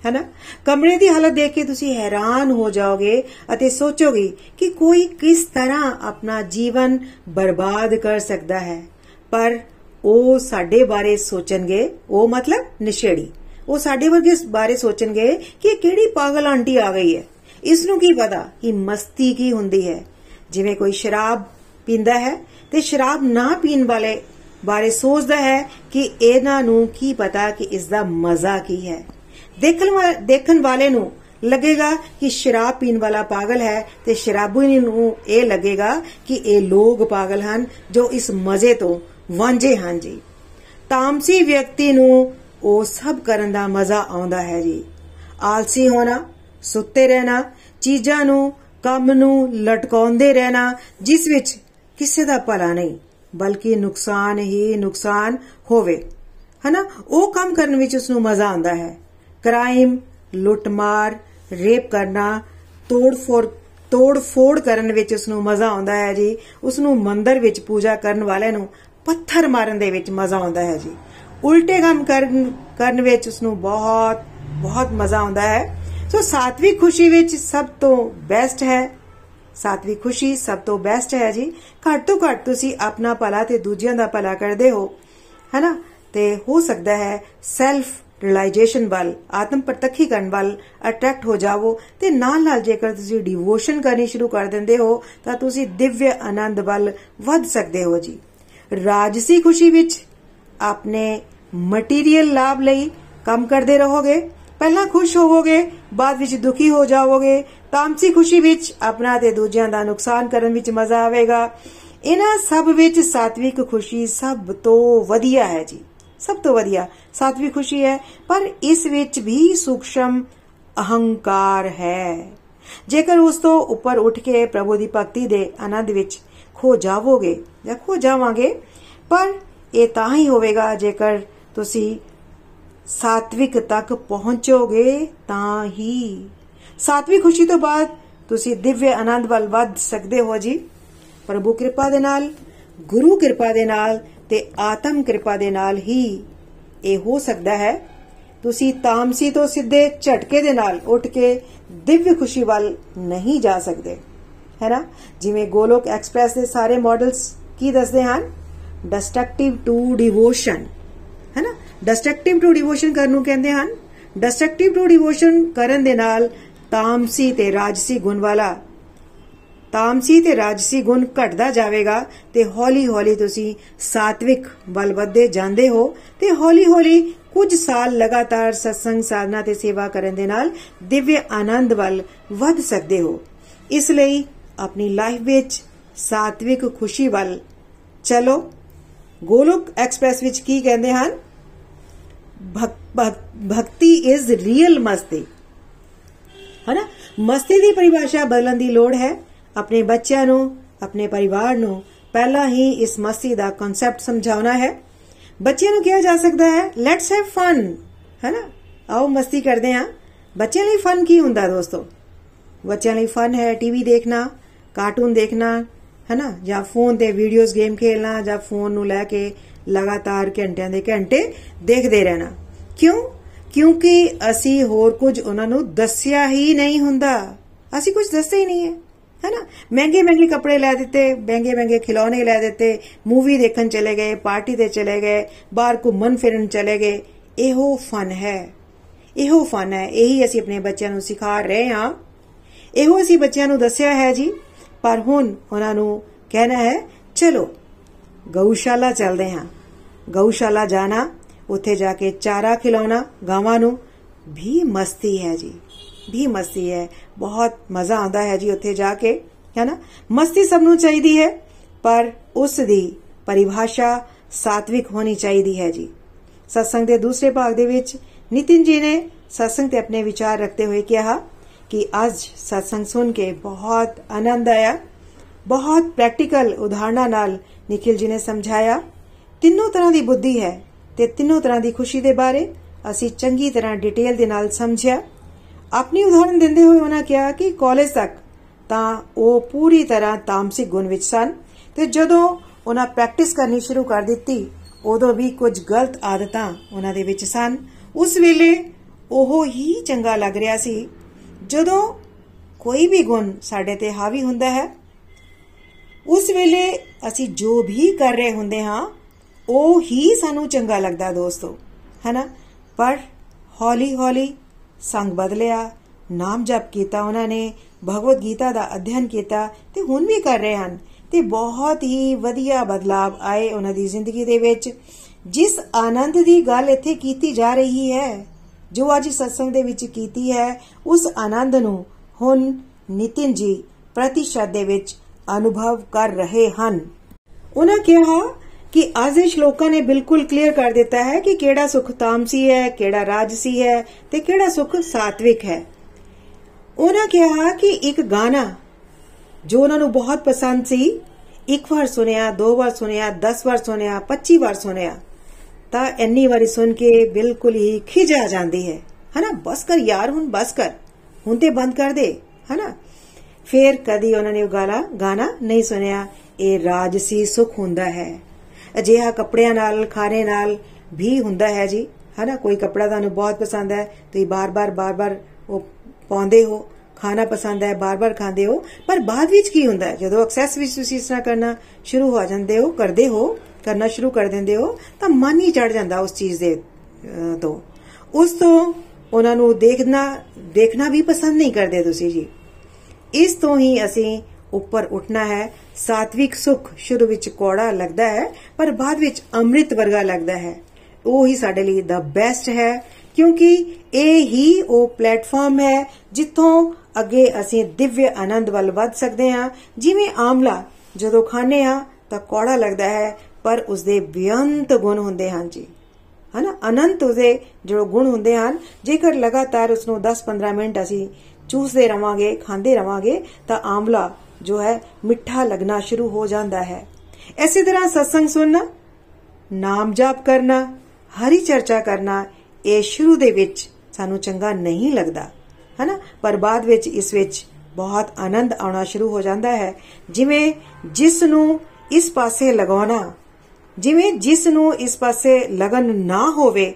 ਹੈਨਾ? ਕਮਰੇ ਦੀ ਹਾਲਤ ਦੇਖ ਕੇ ਤੁਸੀਂ ਹੈਰਾਨ ਹੋ ਜਾਓਗੇ ਅਤੇ ਸੋਚੋਗੇ ਕਿ ਕੋਈ ਕਿਸ ਤਰ੍ਹਾਂ ਆਪਣਾ ਜੀਵਨ ਬਰਬਾਦ ਕਰ ਸਕਦਾ ਹੈ। ਪਰ ਉਹ ਸਾਡੇ ਬਾਰੇ ਸੋਚਣਗੇ, ਉਹ ਮਤਲਬ ਨਸ਼ੇੜੀ। ਉਹ ਸਾਡੇ ਵਰਗੇ ਬਾਰੇ ਸੋਚਣਗੇ ਕਿ ਕਿਹੜੀ ਪਾਗਲ ਆਂਟੀ ਆ ਗਈ ਹੈ। ਇਸ ਨੂੰ ਕੀ ਪਤਾ ਕਿ ਮਸਤੀ ਕੀ ਹੁੰਦੀ ਹੈ। ਜਿਵੇਂ ਕੋਈ ਸ਼ਰਾਬ ਪੀਂਦਾ ਹੈ ਤੇ ਸ਼ਰਾਬ ਨਾ ਪੀਣ ਵਾਲੇ ਬਾਰੇ ਸੋਚਦਾ ਹੈ ਕਿ ਇਹਨਾਂ ਨੂੰ ਕੀ ਪਤਾ ਕਿ ਇਸ ਦਾ ਮਜ਼ਾ ਕੀ ਹੈ। ਦੇਖਣ ਦੇਖਣ ਵਾਲੇ ਨੂੰ ਲੱਗੇਗਾ ਕਿ ਸ਼ਰਾਬ ਪੀਣ ਵਾਲਾ ਪਾਗਲ ਹੈ ਤੇ ਸ਼ਰਾਬੀ ਨੂੰ ਇਹ ਲੱਗੇਗਾ ਕਿ ਇਹ ਲੋਕ ਪਾਗਲ ਹਨ ਜੋ ਇਸ ਮਜ਼ੇ ਤੋਂ ਵਾਂਝੇ ਹਨ ਜੀ। ਤਾਮਸੀ ਵਿਅਕਤੀ ਨੂੰ ਉਹ ਸਭ ਕਰਨ ਦਾ ਮਜ਼ਾ ਆਉਂਦਾ ਹੈ ਜੀ। ਆਲਸੀ ਹੋਣਾ, ਸੁੱਤੇ ਰਹਿਣਾ, ਚੀਜ਼ਾਂ ਨੂੰ, ਕੰਮ ਨੂੰ ਲਟਕਾਉਂਦੇ ਰਹਿਣਾ, ਜਿਸ ਵਿੱਚ ਕਿਸੇ ਦਾ ਭਲਾ ਨਹੀਂ, ਬਲਕਿ ਨੁਕਸਾਨ ਹੀ ਨੁਕਸਾਨ ਹੋਵੇ। ਹਨਾ? ਉਹ ਕੰਮ ਕਰਨ ਵਿੱਚ ਉਸ ਨੂੰ ਮਜ਼ਾ ਆਉਂਦਾ ਹੈ। ਕ੍ਰਾਈਮ, ਲੁੱਟਮਾਰ, ਰੇਪ ਕਰਨਾ ਤੋੜ-ਫੋੜ ਤੋੜ-ਫੋੜ ਕਰਨ ਵਿੱਚ ਉਸ ਨੂੰ ਮਜ਼ਾ ਆਉਂਦਾ ਹੈ ਜੀ। ਉਸ ਨੂੰ ਮੰਦਰ ਵਿੱਚ ਪੂਜਾ ਕਰਨ ਵਾਲਿਆਂ ਨੂੰ ਪੱਥਰ ਮਾਰਨ ਦੇ ਵਿੱਚ ਮਜ਼ਾ ਆਉਂਦਾ ਹੈ ਜੀ। ਉਲਟੇ ਕੰਮ ਕਰਨ ਕਰਨ ਵਿੱਚ ਉਸ ਨੂੰ ਬਹੁਤ ਬਹੁਤ ਮਜ਼ਾ ਆਉਂਦਾ ਹੈ। ਸੋ ਸਾਤਵੀ ਖੁਸ਼ੀ ਵਿੱਚ ਸਭ ਤੋਂ ਬੈਸਟ ਹੈ ਸਾਤਵੀ ਖੁਸ਼ੀ ਸਭ ਤੋਂ ਬੈਸਟ ਹੈ ਜੀ। ਘੱਟ ਤੋਂ ਘੱਟ ਤੁਸੀਂ ਆਪਣਾ ਭਲਾ ਤੇ ਦੂਜਿਆਂ ਦਾ ਭਲਾ ਕਰਦੇ ਹੋ। ਹੈਨਾ? ਤੇ ਹੋ ਸਕਦਾ ਹੈ ਸੈਲਫ ਰਿਅਲਾਈਜੇਸ਼ਨ ਵੱਲ, ਆਤਮ ਪ੍ਰਤੱਖੀ ਕਰਨ ਵੱਲ ਅਟਰੈਕਟ ਹੋ ਜਾਵੋ ਤੇ ਨਾਲ ਨਾਲ ਜੇਕਰ ਤੁਸੀਂ ਡਿਵੋਸ਼ਨ ਕਰਨੀ ਸ਼ੁਰੂ ਕਰ ਦਿੰਦੇ ਹੋ, ਤਾਂ ਤੁਸੀਂ ਦਿਵਯ ਆਨੰਦ ਵੱਲ ਵੱਧ ਸਕਦੇ ਹੋ ਜੀ। ਰਾਜਸੀ ਖੁਸ਼ੀ ਵਿੱਚ ਆਪਣੇ ਮਟੀਰੀਅਲ ਲਾਭ ਲਈ ਕੰਮ ਕਰਦੇ ਰਹੋਗੇ। ਪਹਿਲਾਂ ਖੁਸ਼ ਹੋਵੋਗੇ, ਬਾਅਦ ਵਿੱਚ ਦੁਖੀ ਹੋ ਜਾਵੋਗੇ, ਤਾਮਸੀ ਖੁਸ਼ੀ ਵਿੱਚ ਆਪਣਾ ਤੇ ਦੂਜਿਆਂ ਦਾ ਨੁਕਸਾਨ ਕਰਨ ਵਿੱਚ ਮਜ਼ਾ ਆਵੇਗਾ। ਇਹਨਾਂ ਸਭ ਵਿੱਚ ਸਾਤਵਿਕ ਖੁਸ਼ੀ ਸਭ ਤੋਂ ਵਧੀਆ ਹੈ ਜੀ। ਸਭ ਤੋਂ ਵਧੀਆ ਸਾਤਵਿਕ ਖੁਸ਼ੀ ਹੈ, ਪਰ ਇਸ ਵਿੱਚ ਵੀ ਸੂਖਸ਼ਮ ਅਹੰਕਾਰ ਹੈ। ਜੇਕਰ ਉਸ ਤੋਂ ਉੱਪਰ ਉੱਠ ਕੇ ਪ੍ਰਭੂ ਦੀ ਭਗਤੀ ਦੇ ਆਨੰਦ ਵਿੱਚ ਖੋ ਜਾਵੋਗੇ ਜਾਂ ਖੋ ਜਾਵਾਂਗੇ, ਪਰ ਇਹ ਤਾਂ ਹੀ ਹੋਵੇਗਾ ਜੇਕਰ ਤੁਸੀਂ ਸਾਤਵਿਕ ਤੱਕ ਪਹੁੰਚੋਗੇ ਤਾਂ ਹੀ। ਸਾਤਵਿਕ ਖੁਸ਼ੀ ਤੋਂ ਬਾਅਦ ਤੁਸੀਂ ਦਿਵਯ ਆਨੰਦ ਵੱਲ ਵੱਧ ਸਕਦੇ ਹੋ ਜੀ। ਪ੍ਰਭੂ ਕਿਰਪਾ ਦੇ ਨਾਲ, ਗੁਰੂ ਕਿਰਪਾ ਦੇ ਨਾਲ ਤੇ ਆਤਮ ਕਿਰਪਾ ਦੇ ਨਾਲ ਹੀ ਇਹ ਹੋ ਸਕਦਾ ਹੈ। ਤੁਸੀਂ ਤਾਮਸੀ ਤੋਂ ਸਿੱਧੇ ਝਟਕੇ ਦੇ ਨਾਲ ਉੱਠ ਕੇ ਦਿਵਯ ਖੁਸ਼ੀ ਵੱਲ ਨਹੀਂ ਜਾ ਸਕਦੇ। ਹੈ ਨਾ? ਜਿਵੇਂ ਗੋਲੋਕ ਐਕਸਪ੍ਰੈਸ ਦੇ ਸਾਰੇ ਮਾਡਲਸ ਕੀ ਦੱਸਦੇ ਹਨ? ਡਿਸਟਰਕਟਿਵ ਟੂ ਡਿਵੋਸ਼ਨ ਹੈ ਨਾ ਡਿਸਟਰਕਟਿਵ ਟੂ ਡਿਵੋਸ਼ਨ ਕਰਨ ਨੂੰ ਕਹਿੰਦੇ ਹਨ। ਡਿਸਟਰਕਟਿਵ ਟੂ ਡਿਵੋਸ਼ਨ ਕਰਨ ਦੇ ਨਾਲ ਤਾਮਸੀ ਤੇ ਰਾਜਸੀ ਗੁਣ ਵਾਲਾ, ਤਾਮਸੀ ਤੇ ਰਾਜਸੀ ਗੁਣ ਘਟਦਾ ਜਾਵੇਗਾ ਤੇ ਹੌਲੀ-ਹੌਲੀ ਤੁਸੀਂ ਸਾਤਵਿਕ ਵੱਲ ਵਧਦੇ ਜਾਂਦੇ ਹੋ ਤੇ ਹੌਲੀ-ਹੌਲੀ ਕੁਝ ਸਾਲ ਲਗਾਤਾਰ ਸਤਸੰਗ ਸਾਧਨਾ ਤੇ ਸੇਵਾ ਕਰਨ ਦੇ ਨਾਲ ਦਿਵਯ ਆਨੰਦ ਵੱਲ ਵਧ ਸਕਦੇ ਹੋ। ਇਸ ਲਈ ਆਪਣੀ ਲਾਈਫ ਵਿੱਚ ਸਾਤਵਿਕ ਖੁਸ਼ੀ ਵੱਲ ਚਲੋ। ਗੋਲੋਕ ਐਕਸਪ੍ਰੈਸ ਵਿੱਚ ਕੀ ਕਹਿੰਦੇ ਹਨ? ਭਗਤੀ ਇਜ਼ ਰੀਅਲ ਮਸਤੀ। ਹਨਾ? ਮਸਤੀ ਦੀ ਪਰਿਭਾਸ਼ਾ ਬਦਲਣ ਦੀ ਲੋੜ ਹੈ। ਆਪਣੇ ਬੱਚਿਆਂ ਨੂੰ, ਆਪਣੇ ਪਰਿਵਾਰ ਨੂੰ ਪਹਿਲਾਂ ਹੀ ਇਸ ਮਸਤੀ ਦਾ ਕਨਸੈਪਟ ਸਮਝਾਉਣਾ ਹੈ। ਬੱਚਿਆਂ ਨੂੰ ਕਿਹਾ ਜਾ ਸਕਦਾ ਹੈ ਲੈਟਸ ਹੈਵ ਫਨ ਹੈਨਾ? ਆਓ ਮਸਤੀ ਕਰਦੇ ਹਾਂ। ਬੱਚਿਆਂ ਲਈ ਫਨ ਕੀ ਹੁੰਦਾ ਦੋਸਤੋ? ਬੱਚਿਆਂ ਲਈ ਫਨ ਹੈ ਟੀਵੀ ਦੇਖਣਾ ਕਾਰਟੂਨ ਦੇਖਣਾ ਹੈਨਾ? ਜਾਂ ਫੋਨ ਤੇ ਵੀਡੀਓਜ਼ ਗੇਮ ਖੇਲਣਾ, ਜਾਂ ਫੋਨ ਨੂੰ ਲੈ ਕੇ ਲਗਾਤਾਰ ਘੰਟਿਆਂ ਦੇ ਘੰਟੇ ਦੇਖਦੇ ਰਹਿਣਾ। ਕਿਉਂ? ਕਿਉਂਕਿ ਅਸੀਂ ਹੋਰ ਕੁਝ ਉਹਨਾਂ ਨੂੰ ਦੱਸਿਆ ਹੀ ਨਹੀਂ ਹੁੰਦਾ। ਅਸੀਂ ਕੁਝ ਦੱਸਿਆ ਹੀ ਨਹੀਂ ਹੈ, ਹੈਨਾ? ਮਹਿੰਗੇ ਮਹਿੰਗੇ ਕੱਪੜੇ ਲੈ ਦਿੱਤੇ ਮਹਿੰਗੇ ਮਹਿੰਗੇ ਖਿਡੌਣੇ ਲੈ ਦਿੱਤੇ ਮੂਵੀ ਦੇਖਣ ਚਲੇ ਗਏ ਪਾਰਟੀ ਤੇ ਚਲੇ ਗਏ, ਬਾਹਰ ਘੁੰਮਣ ਫਿਰਨ ਚਲੇ ਗਏ। ਇਹੋ ਫਨ ਹੈ। ਇਹੋ ਫਨ ਹੈ। ਇਹੀ ਅਸੀਂ ਆਪਣੇ ਬੱਚਿਆਂ ਨੂੰ ਸਿਖਾ ਰਹੇ ਹਾਂ। ਇਹੋ ਅਸੀਂ ਬੱਚਿਆਂ ਨੂੰ ਦੱਸਿਆ ਹੈ ਜੀ। ਪਰ ਹੁਣ ਉਹਨਾਂ ਨੂੰ ਕਹਿਣਾ ਹੈ, ਚਲੋ, ਗਊਸ਼ਾਲਾ ਚੱਲਦੇ ਹਾਂ। ਗਊਸ਼ਾਲਾ ਜਾਣਾ, ਉੱਥੇ ਜਾ ਕੇ ਚਾਰਾ ਖਿਲਾਉਣਾ, ਗਾਵਾਂ ਨੂੰ। ਵੀ ਮਸਤੀ ਹੈ ਜੀ, ਵੀ ਮਸਤੀ ਹੈ। ਬਹੁਤ ਮਜ਼ਾ ਆਉਂਦਾ ਹੈ ਜੀ ਉੱਥੇ ਜਾ ਕੇ, ਹੈ ਨਾ? ਮਸਤੀ ਸਭ ਨੂੰ ਚਾਹੀਦੀ ਹੈ, ਪਰ ਉਸ ਦੀ ਪਰਿਭਾਸ਼ਾ ਸਾਤਵਿਕ ਹੋਣੀ ਚਾਹੀਦੀ ਹੈ ਜੀ। ਸਤਸੰਗ ਦੇ ਦੂਸਰੇ ਭਾਗ ਦੇ ਵਿੱਚ ਨਿਤਿਨ ਜੀ ਨੇ ਸਤਸੰਗ ਤੇ ਆਪਣੇ ਵਿਚਾਰ ਰੱਖਦੇ ਹੋਏ ਕਿਹਾ ਕਿ ਅੱਜ ਸਤਸੰਗ ਸੁਣ ਕੇ ਬਹੁਤ ਆਨੰਦ ਆਇਆ ਬਹੁਤ ਪ੍ਰੈਕਟੀਕਲ ਉਦਾਹਰਣਾਂ ਨਾਲ ਨikhil ਜੀ ਨੇ ਸਮਝਾਇਆ ਤਿੰਨੋਂ ਤਰ੍ਹਾਂ ਦੀ ਬੁੱਧੀ ਹੈ ਤੇ ਤਿੰਨੋਂ ਤਰ੍ਹਾਂ ਦੀ ਖੁਸ਼ੀ ਦੇ ਬਾਰੇ ਅਸੀਂ ਚੰਗੀ ਤਰ੍ਹਾਂ ਡਿਟੇਲ ਦੇ ਨਾਲ ਸਮਝਿਆ ਆਪਣੀ ਉਦਾਹਰਣ ਦਿੰਦੇ ਹੋਏ ਉਹਨਾਂ ਕਿਹਾ ਕਿ ਕਾਲਜ ਤੱਕ ਤਾਂ ਉਹ ਪੂਰੀ ਤਰ੍ਹਾਂ ਤਾਮਸਿਕ ਗੁਣ ਵਿੱਚ ਸਨ ਤੇ ਜਦੋਂ ਉਹਨਾਂ ਪ੍ਰੈਕਟਿਸ ਕਰਨੀ ਸ਼ੁਰੂ ਕਰ ਦਿੱਤੀ ਉਦੋਂ ਵੀ ਕੁਝ ਗਲਤ ਆਦਤਾਂ ਉਹਨਾਂ ਦੇ ਵਿੱਚ ਸਨ ਉਸ ਵੇਲੇ ਉਹ ਹੀ ਚੰਗਾ ਲੱਗ ਰਿਹਾ ਸੀ ਜਦੋਂ ਕੋਈ ਵੀ ਗੁਣ ਸਾਡੇ ਤੇ ਹਾਵੀ ਹੁੰਦਾ ਹੈ, ਉਸ ਵੇਲੇ ਅਸੀਂ ਜੋ ਵੀ ਕਰ ਰਹੇ ਹੁੰਦੇ ਹਾਂ, ਉਹ ਹੀ ਸਾਨੂੰ ਚੰਗਾ ਲੱਗਦਾ ਦੋਸਤੋ, ਹੈਨਾ? ਪਰ ਹੌਲੀ ਹੌਲੀ ਸੰਗ ਬਦਲਿਆ ਨਾਮ ਜਪ ਕੀਤਾ ਉਹਨਾਂ ਨੇ, ਭਗਵਦ ਗੀਤਾ ਦਾ ਅਧਿਐਨ ਕੀਤਾ ਤੇ ਹੁਣ ਵੀ ਕਰ ਰਹੇ ਹਨ ਤੇ ਬਹੁਤ ਹੀ ਵਧੀਆ ਬਦਲਾਵ ਆਏ ਉਹਨਾਂ ਦੀ ਜ਼ਿੰਦਗੀ ਦੇ ਵਿੱਚ, ਜਿਸ ਆਨੰਦ ਦੀ ਗੱਲ ਇੱਥੇ ਕੀਤੀ ਜਾ ਰਹੀ ਹੈ। ਜੋ ਅੱਜ ਸਤਸੰਗ ਦੇ ਵਿੱਚ ਕੀਤੀ ਹੈ, ਉਸ ਆਨੰਦ ਨੂੰ ਹੁਣ ਨਿਤਿਨ ਜੀ ਪ੍ਰਤੀਸ਼ਤ ਦੇ ਵਿੱਚ ਅਨੁਭਵ ਕਰ ਰਹੇ ਹਨ। ਉਹਨਾਂ ਕਿਹਾ ਕਿ ਅੱਜ ਦੇ ਸ਼ਲੋਕਾਂ ਨੇ ਬਿਲਕੁਲ ਕਲੀਅਰ ਕਰ ਦਿੱਤਾ ਹੈ ਕਿ ਕਿਹੜਾ ਸੁਖ ਤਾਮਸੀ ਹੈ, ਕਿਹੜਾ ਰਾਜਸੀ ਹੈ ਤੇ ਕਿਹੜਾ ਸੁਖ ਸਾਤਵਿਕ ਹੈ। ਉਹਨਾਂ ਕਿਹਾ ਕਿ ਇੱਕ ਗਾਣਾ ਜੋ ਉਹਨਾਂ ਨੂੰ ਬਹੁਤ ਪਸੰਦ ਸੀ, ਇੱਕ ਵਾਰ ਸੁਨਿਆ ਦੋ ਵਾਰ ਸੁਨਿਆ 10 ਵਾਰ ਸੁਨਿਆ 25 ਵਾਰ ਸੁਨਿਆ ਤਾਂ ਇੰਨੀ ਵਾਰੀ ਸੁਣ ਕੇ ਬਿਲਕੁਲ ਹੀ ਖਿਜ ਆ ਜਾਂਦੀ ਹੈ। ਹਨਾ? ਬਸ ਕਰ ਯਾਰ, ਹੁਣ ਬਸ ਕਰ। ਹੁਣ ਤੇ ਬੰਦ ਕਰ ਦੇ, ਹਨਾ? ਫੇਰ ਕਦੀ ਉਹਨਾਂ ਨੇ ਉਹ ਗਾਣਾ ਗਾਣਾ ਨਹੀਂ ਸੁਨਿਆ ਇਹ ਰਾਜਸੀ ਸੁਖ ਹੁੰਦਾ ਹੈ। ਅਜਿਹਾ ਕੱਪੜਿਆਂ ਨਾਲ, ਖਾਣੇ ਨਾਲ ਵੀ ਹੁੰਦਾ ਹੈ ਜੀ। ਹਨਾ? ਕੋਈ ਕੱਪੜਾ ਤੁਹਾਨੂੰ ਬਹੁਤ ਪਸੰਦ ਹੈ, ਤੁਸੀਂ ਬਾਰ-ਬਾਰ ਬਾਰ-ਬਾਰ ਉਹ ਪਾਉਂਦੇ ਹੋ। ਖਾਣਾ ਪਸੰਦ ਹੈ, ਬਾਰ-ਬਾਰ ਖਾਂਦੇ ਹੋ। ਪਰ ਬਾਅਦ ਵਿੱਚ ਕੀ ਹੁੰਦਾ ਹੈ? ਜਦੋਂ ਐਕਸੈਸ ਵਿੱਚ ਤੁਸੀਂ ਇਸ ਤਰ੍ਹਾਂ ਕਰਨਾ ਸ਼ੁਰੂ ਹੋ ਜਾਂਦੇ ਹੋ, ਕਰਦੇ ਹੋ ਕਰਨਾ ਸ਼ੁਰੂ ਕਰ ਦਿੰਦੇ ਹੋ, ਤਾਂ ਮਨ ਹੀ ਚੜ ਜਾਂਦਾ ਉਸ ਚੀਜ਼ ਦੇ ਤੋਂ। ਉਸ ਤੋਂ ਉਹਨਾਂ ਨੂੰ ਦੇਖਣਾ ਦੇਖਣਾ ਵੀ ਪਸੰਦ ਨਹੀਂ ਕਰਦੇ ਤੁਸੀਂ ਜੀ। ਇਸ ਤੋਂ ਹੀ ਅਸੀਂ ਉੱਪਰ ਉੱਠਣਾ ਹੈ, ਸਾਤਵਿਕ ਸੁਖ ਸ਼ੁਰੂ ਵਿੱਚ ਕੋੜਾ ਲੱਗਦਾ ਹੈ, ਪਰ ਬਾਅਦ ਵਿੱਚ ਅੰਮ੍ਰਿਤ ਵਰਗਾ ਲੱਗਦਾ ਹੈ। ਉਹ ਹੀ ਸਾਡੇ ਲਈ ਦਾ ਬੈਸਟ ਹੈ, ਕਿਉਂਕਿ ਇਹ ਹੀ ਉਹ ਪਲੇਟਫਾਰਮ ਹੈ ਜਿੱਥੋਂ ਅੱਗੇ ਅਸੀਂ ਦਿਵਯ ਆਨੰਦ ਵੱਲ ਵੱਧ ਸਕਦੇ ਹਾਂ। ਜਿਵੇਂ ਆਮਲਾ ਜਦੋਂ ਖਾਣੇ ਆ ਤਾਂ ਕੋੜਾ ਲੱਗਦਾ ਹੈ ਪਰ ਉਸਦੇ ਬੇਅੰਤ ਗੁਣ ਹੁੰਦੇ ਹਨ ਜੀ। ਹਨਾ? ਅਨੰਤ ਉਸਦੇ ਜੋ ਗੁਣ ਹੁੰਦੇ ਹਨ, ਜੇਕਰ ਲਗਾਤਾਰ ਉਸ ਨੂੰ 10-15 ਮਿੰਟ ਅਸੀਂ ਚੂਸਦੇ ਰਵਾਂਗੇ, ਖਾਂਦੇ ਰਵਾਂਗੇ, ਤਾਂ ਆਮਲਾ ਜੋ ਹੈ, ਮਿੱਠਾ ਲੱਗਣਾ ਸ਼ੁਰੂ ਹੋ ਜਾਂਦਾ ਹੈ। ਐਸੀ ਤਰ੍ਹਾਂ ਸਤਸੰਗ ਸੁਣਨਾ, ਨਾਮ ਜਾਪ ਕਰਨਾ, ਹਰੀ ਚਰਚਾ ਕਰਨਾ, ਇਹ ਸ਼ੁਰੂ ਦੇ ਵਿੱਚ ਸਾਨੂੰ ਚੰਗਾ ਨਹੀਂ ਲੱਗਦਾ। ਹਨਾ? ਪਰ ਬਾਅਦ ਵਿੱਚ ਇਸ ਵਿੱਚ ਬਹੁਤ ਆਨੰਦ ਆਉਣਾ ਸ਼ੁਰੂ ਹੋ ਜਾਂਦਾ ਹੈ। ਜਿਵੇਂ ਜਿਸ ਨੂੰ ਇਸ ਪਾਸੇ ਲਗਾਉਣਾ ਜਿਵੇਂ ਜਿਸ ਨੂੰ ਇਸ ਪਾਸੇ ਲਗਨ ਨਾ ਹੋਵੇ,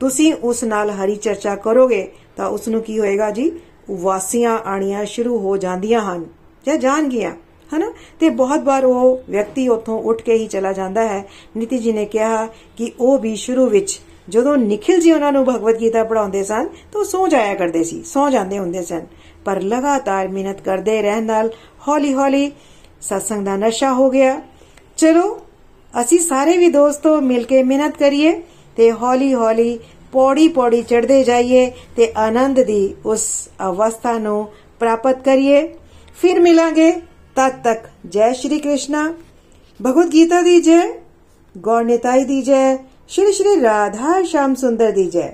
ਤੁਸੀਂ ਉਸ ਨਾਲ ਹਰੀ ਚਰਚਾ ਕਰੋਗੇ, ਤਾਂ ਉਸ ਨੂੰ ਕੀ ਹੋਏਗਾ ਜੀ? ਵਾਸੀਆਂ ਆਣੀਆਂ ਸ਼ੁਰੂ ਹੋ ਜਾਂਦੀਆਂ ਹਨ। ਜਾਂ ਜਾਣ ਗਿਆ ਹਨਾ? ਤੇ ਬਹੁਤ ਵਾਰ ਉਹ ਵਿਅਕਤੀ ਉੱਥੋਂ ਉੱਠ ਕੇ ਹੀ ਚਲਾ ਜਾਂਦਾ ਹੈ। ਨਿਤੀ ਜੀ ਨੇ ਕਿਹਾ ਕਿ ਉਹ ਵੀ ਸ਼ੁਰੂ ਵਿੱਚ ਜਦੋਂ ਨikhil ਜੀ ਉਹਨਾਂ ਨੂੰ ਭਗਵਦ ਗੀਤਾ ਪੜਾਉਂਦੇ ਸਨ, ਤਾਂ ਸੌ ਜਾਇਆ ਕਰਦੇ ਸੀ, ਸੌ ਜਾਂਦੇ ਹੁੰਦੇ ਸਨ। ਪਰ ਲਗਾਤਾਰ ਮਿਹਨਤ ਕਰਦੇ ਰਹਿਣ ਨਾਲ ਹੌਲੀ-ਹੌਲੀ ਸਤਸੰਗ ਦਾ ਨਸ਼ਾ ਹੋ ਗਿਆ। ਚਲੋ ਅਸੀਂ ਸਾਰੇ ਵੀ ਦੋਸਤੋ ਮਿਲ ਕੇ ਮਿਹਨਤ ਕਰੀਏ ਤੇ ਹੌਲੀ-ਹੌਲੀ ਪੌੜੀ-ਪੌੜੀ ਚੜ੍ਹਦੇ ਜਾਈਏ ਤੇ ਆਨੰਦ ਦੀ ਉਸ ਅਵਸਥਾ ਨੂੰ ਪ੍ਰਾਪਤ ਕਰੀਏ ਫਿਰ ਮਿਲਾਂਗੇ ਤਦ ਤੱਕ ਜੈ ਸ਼੍ਰੀ ਕ੍ਰਿਸ਼ਨਾ ਭਗਵਦ ਗੀਤਾ ਦੀ ਜੈ ਗੌਰ ਨਿਤਾਈ ਦੀ ਜੈ श्री श्री राधा श्याम सुंदर दी जय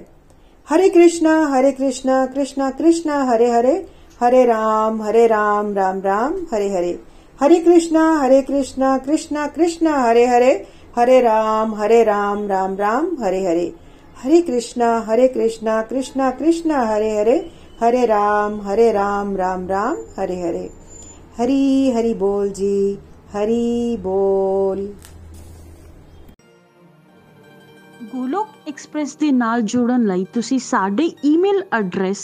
हरे कृष्णा हरे कृष्णा कृष्णा कृष्णा हरे हरे हरे राम हरे राम राम राम हरे हरे हरे कृष्णा हरे कृष्णा कृष्णा कृष्णा हरे हरे हरे राम हरे राम राम राम हरे हरे हरे कृष्णा हरे कृष्णा कृष्णा कृष्णा हरे हरे हरे राम हरे राम राम राम हरे हरे हरी हरि बोल जी ਹਰੀ ਬੋਲ ਗੋਲੋਕ ਐਕਸਪ੍ਰੈਸ ਦੇ ਨਾਲ ਜੁੜਨ ਲਈ ਤੁਸੀਂ ਸਾਡੇ ਈਮੇਲ ਐਡਰੈਸ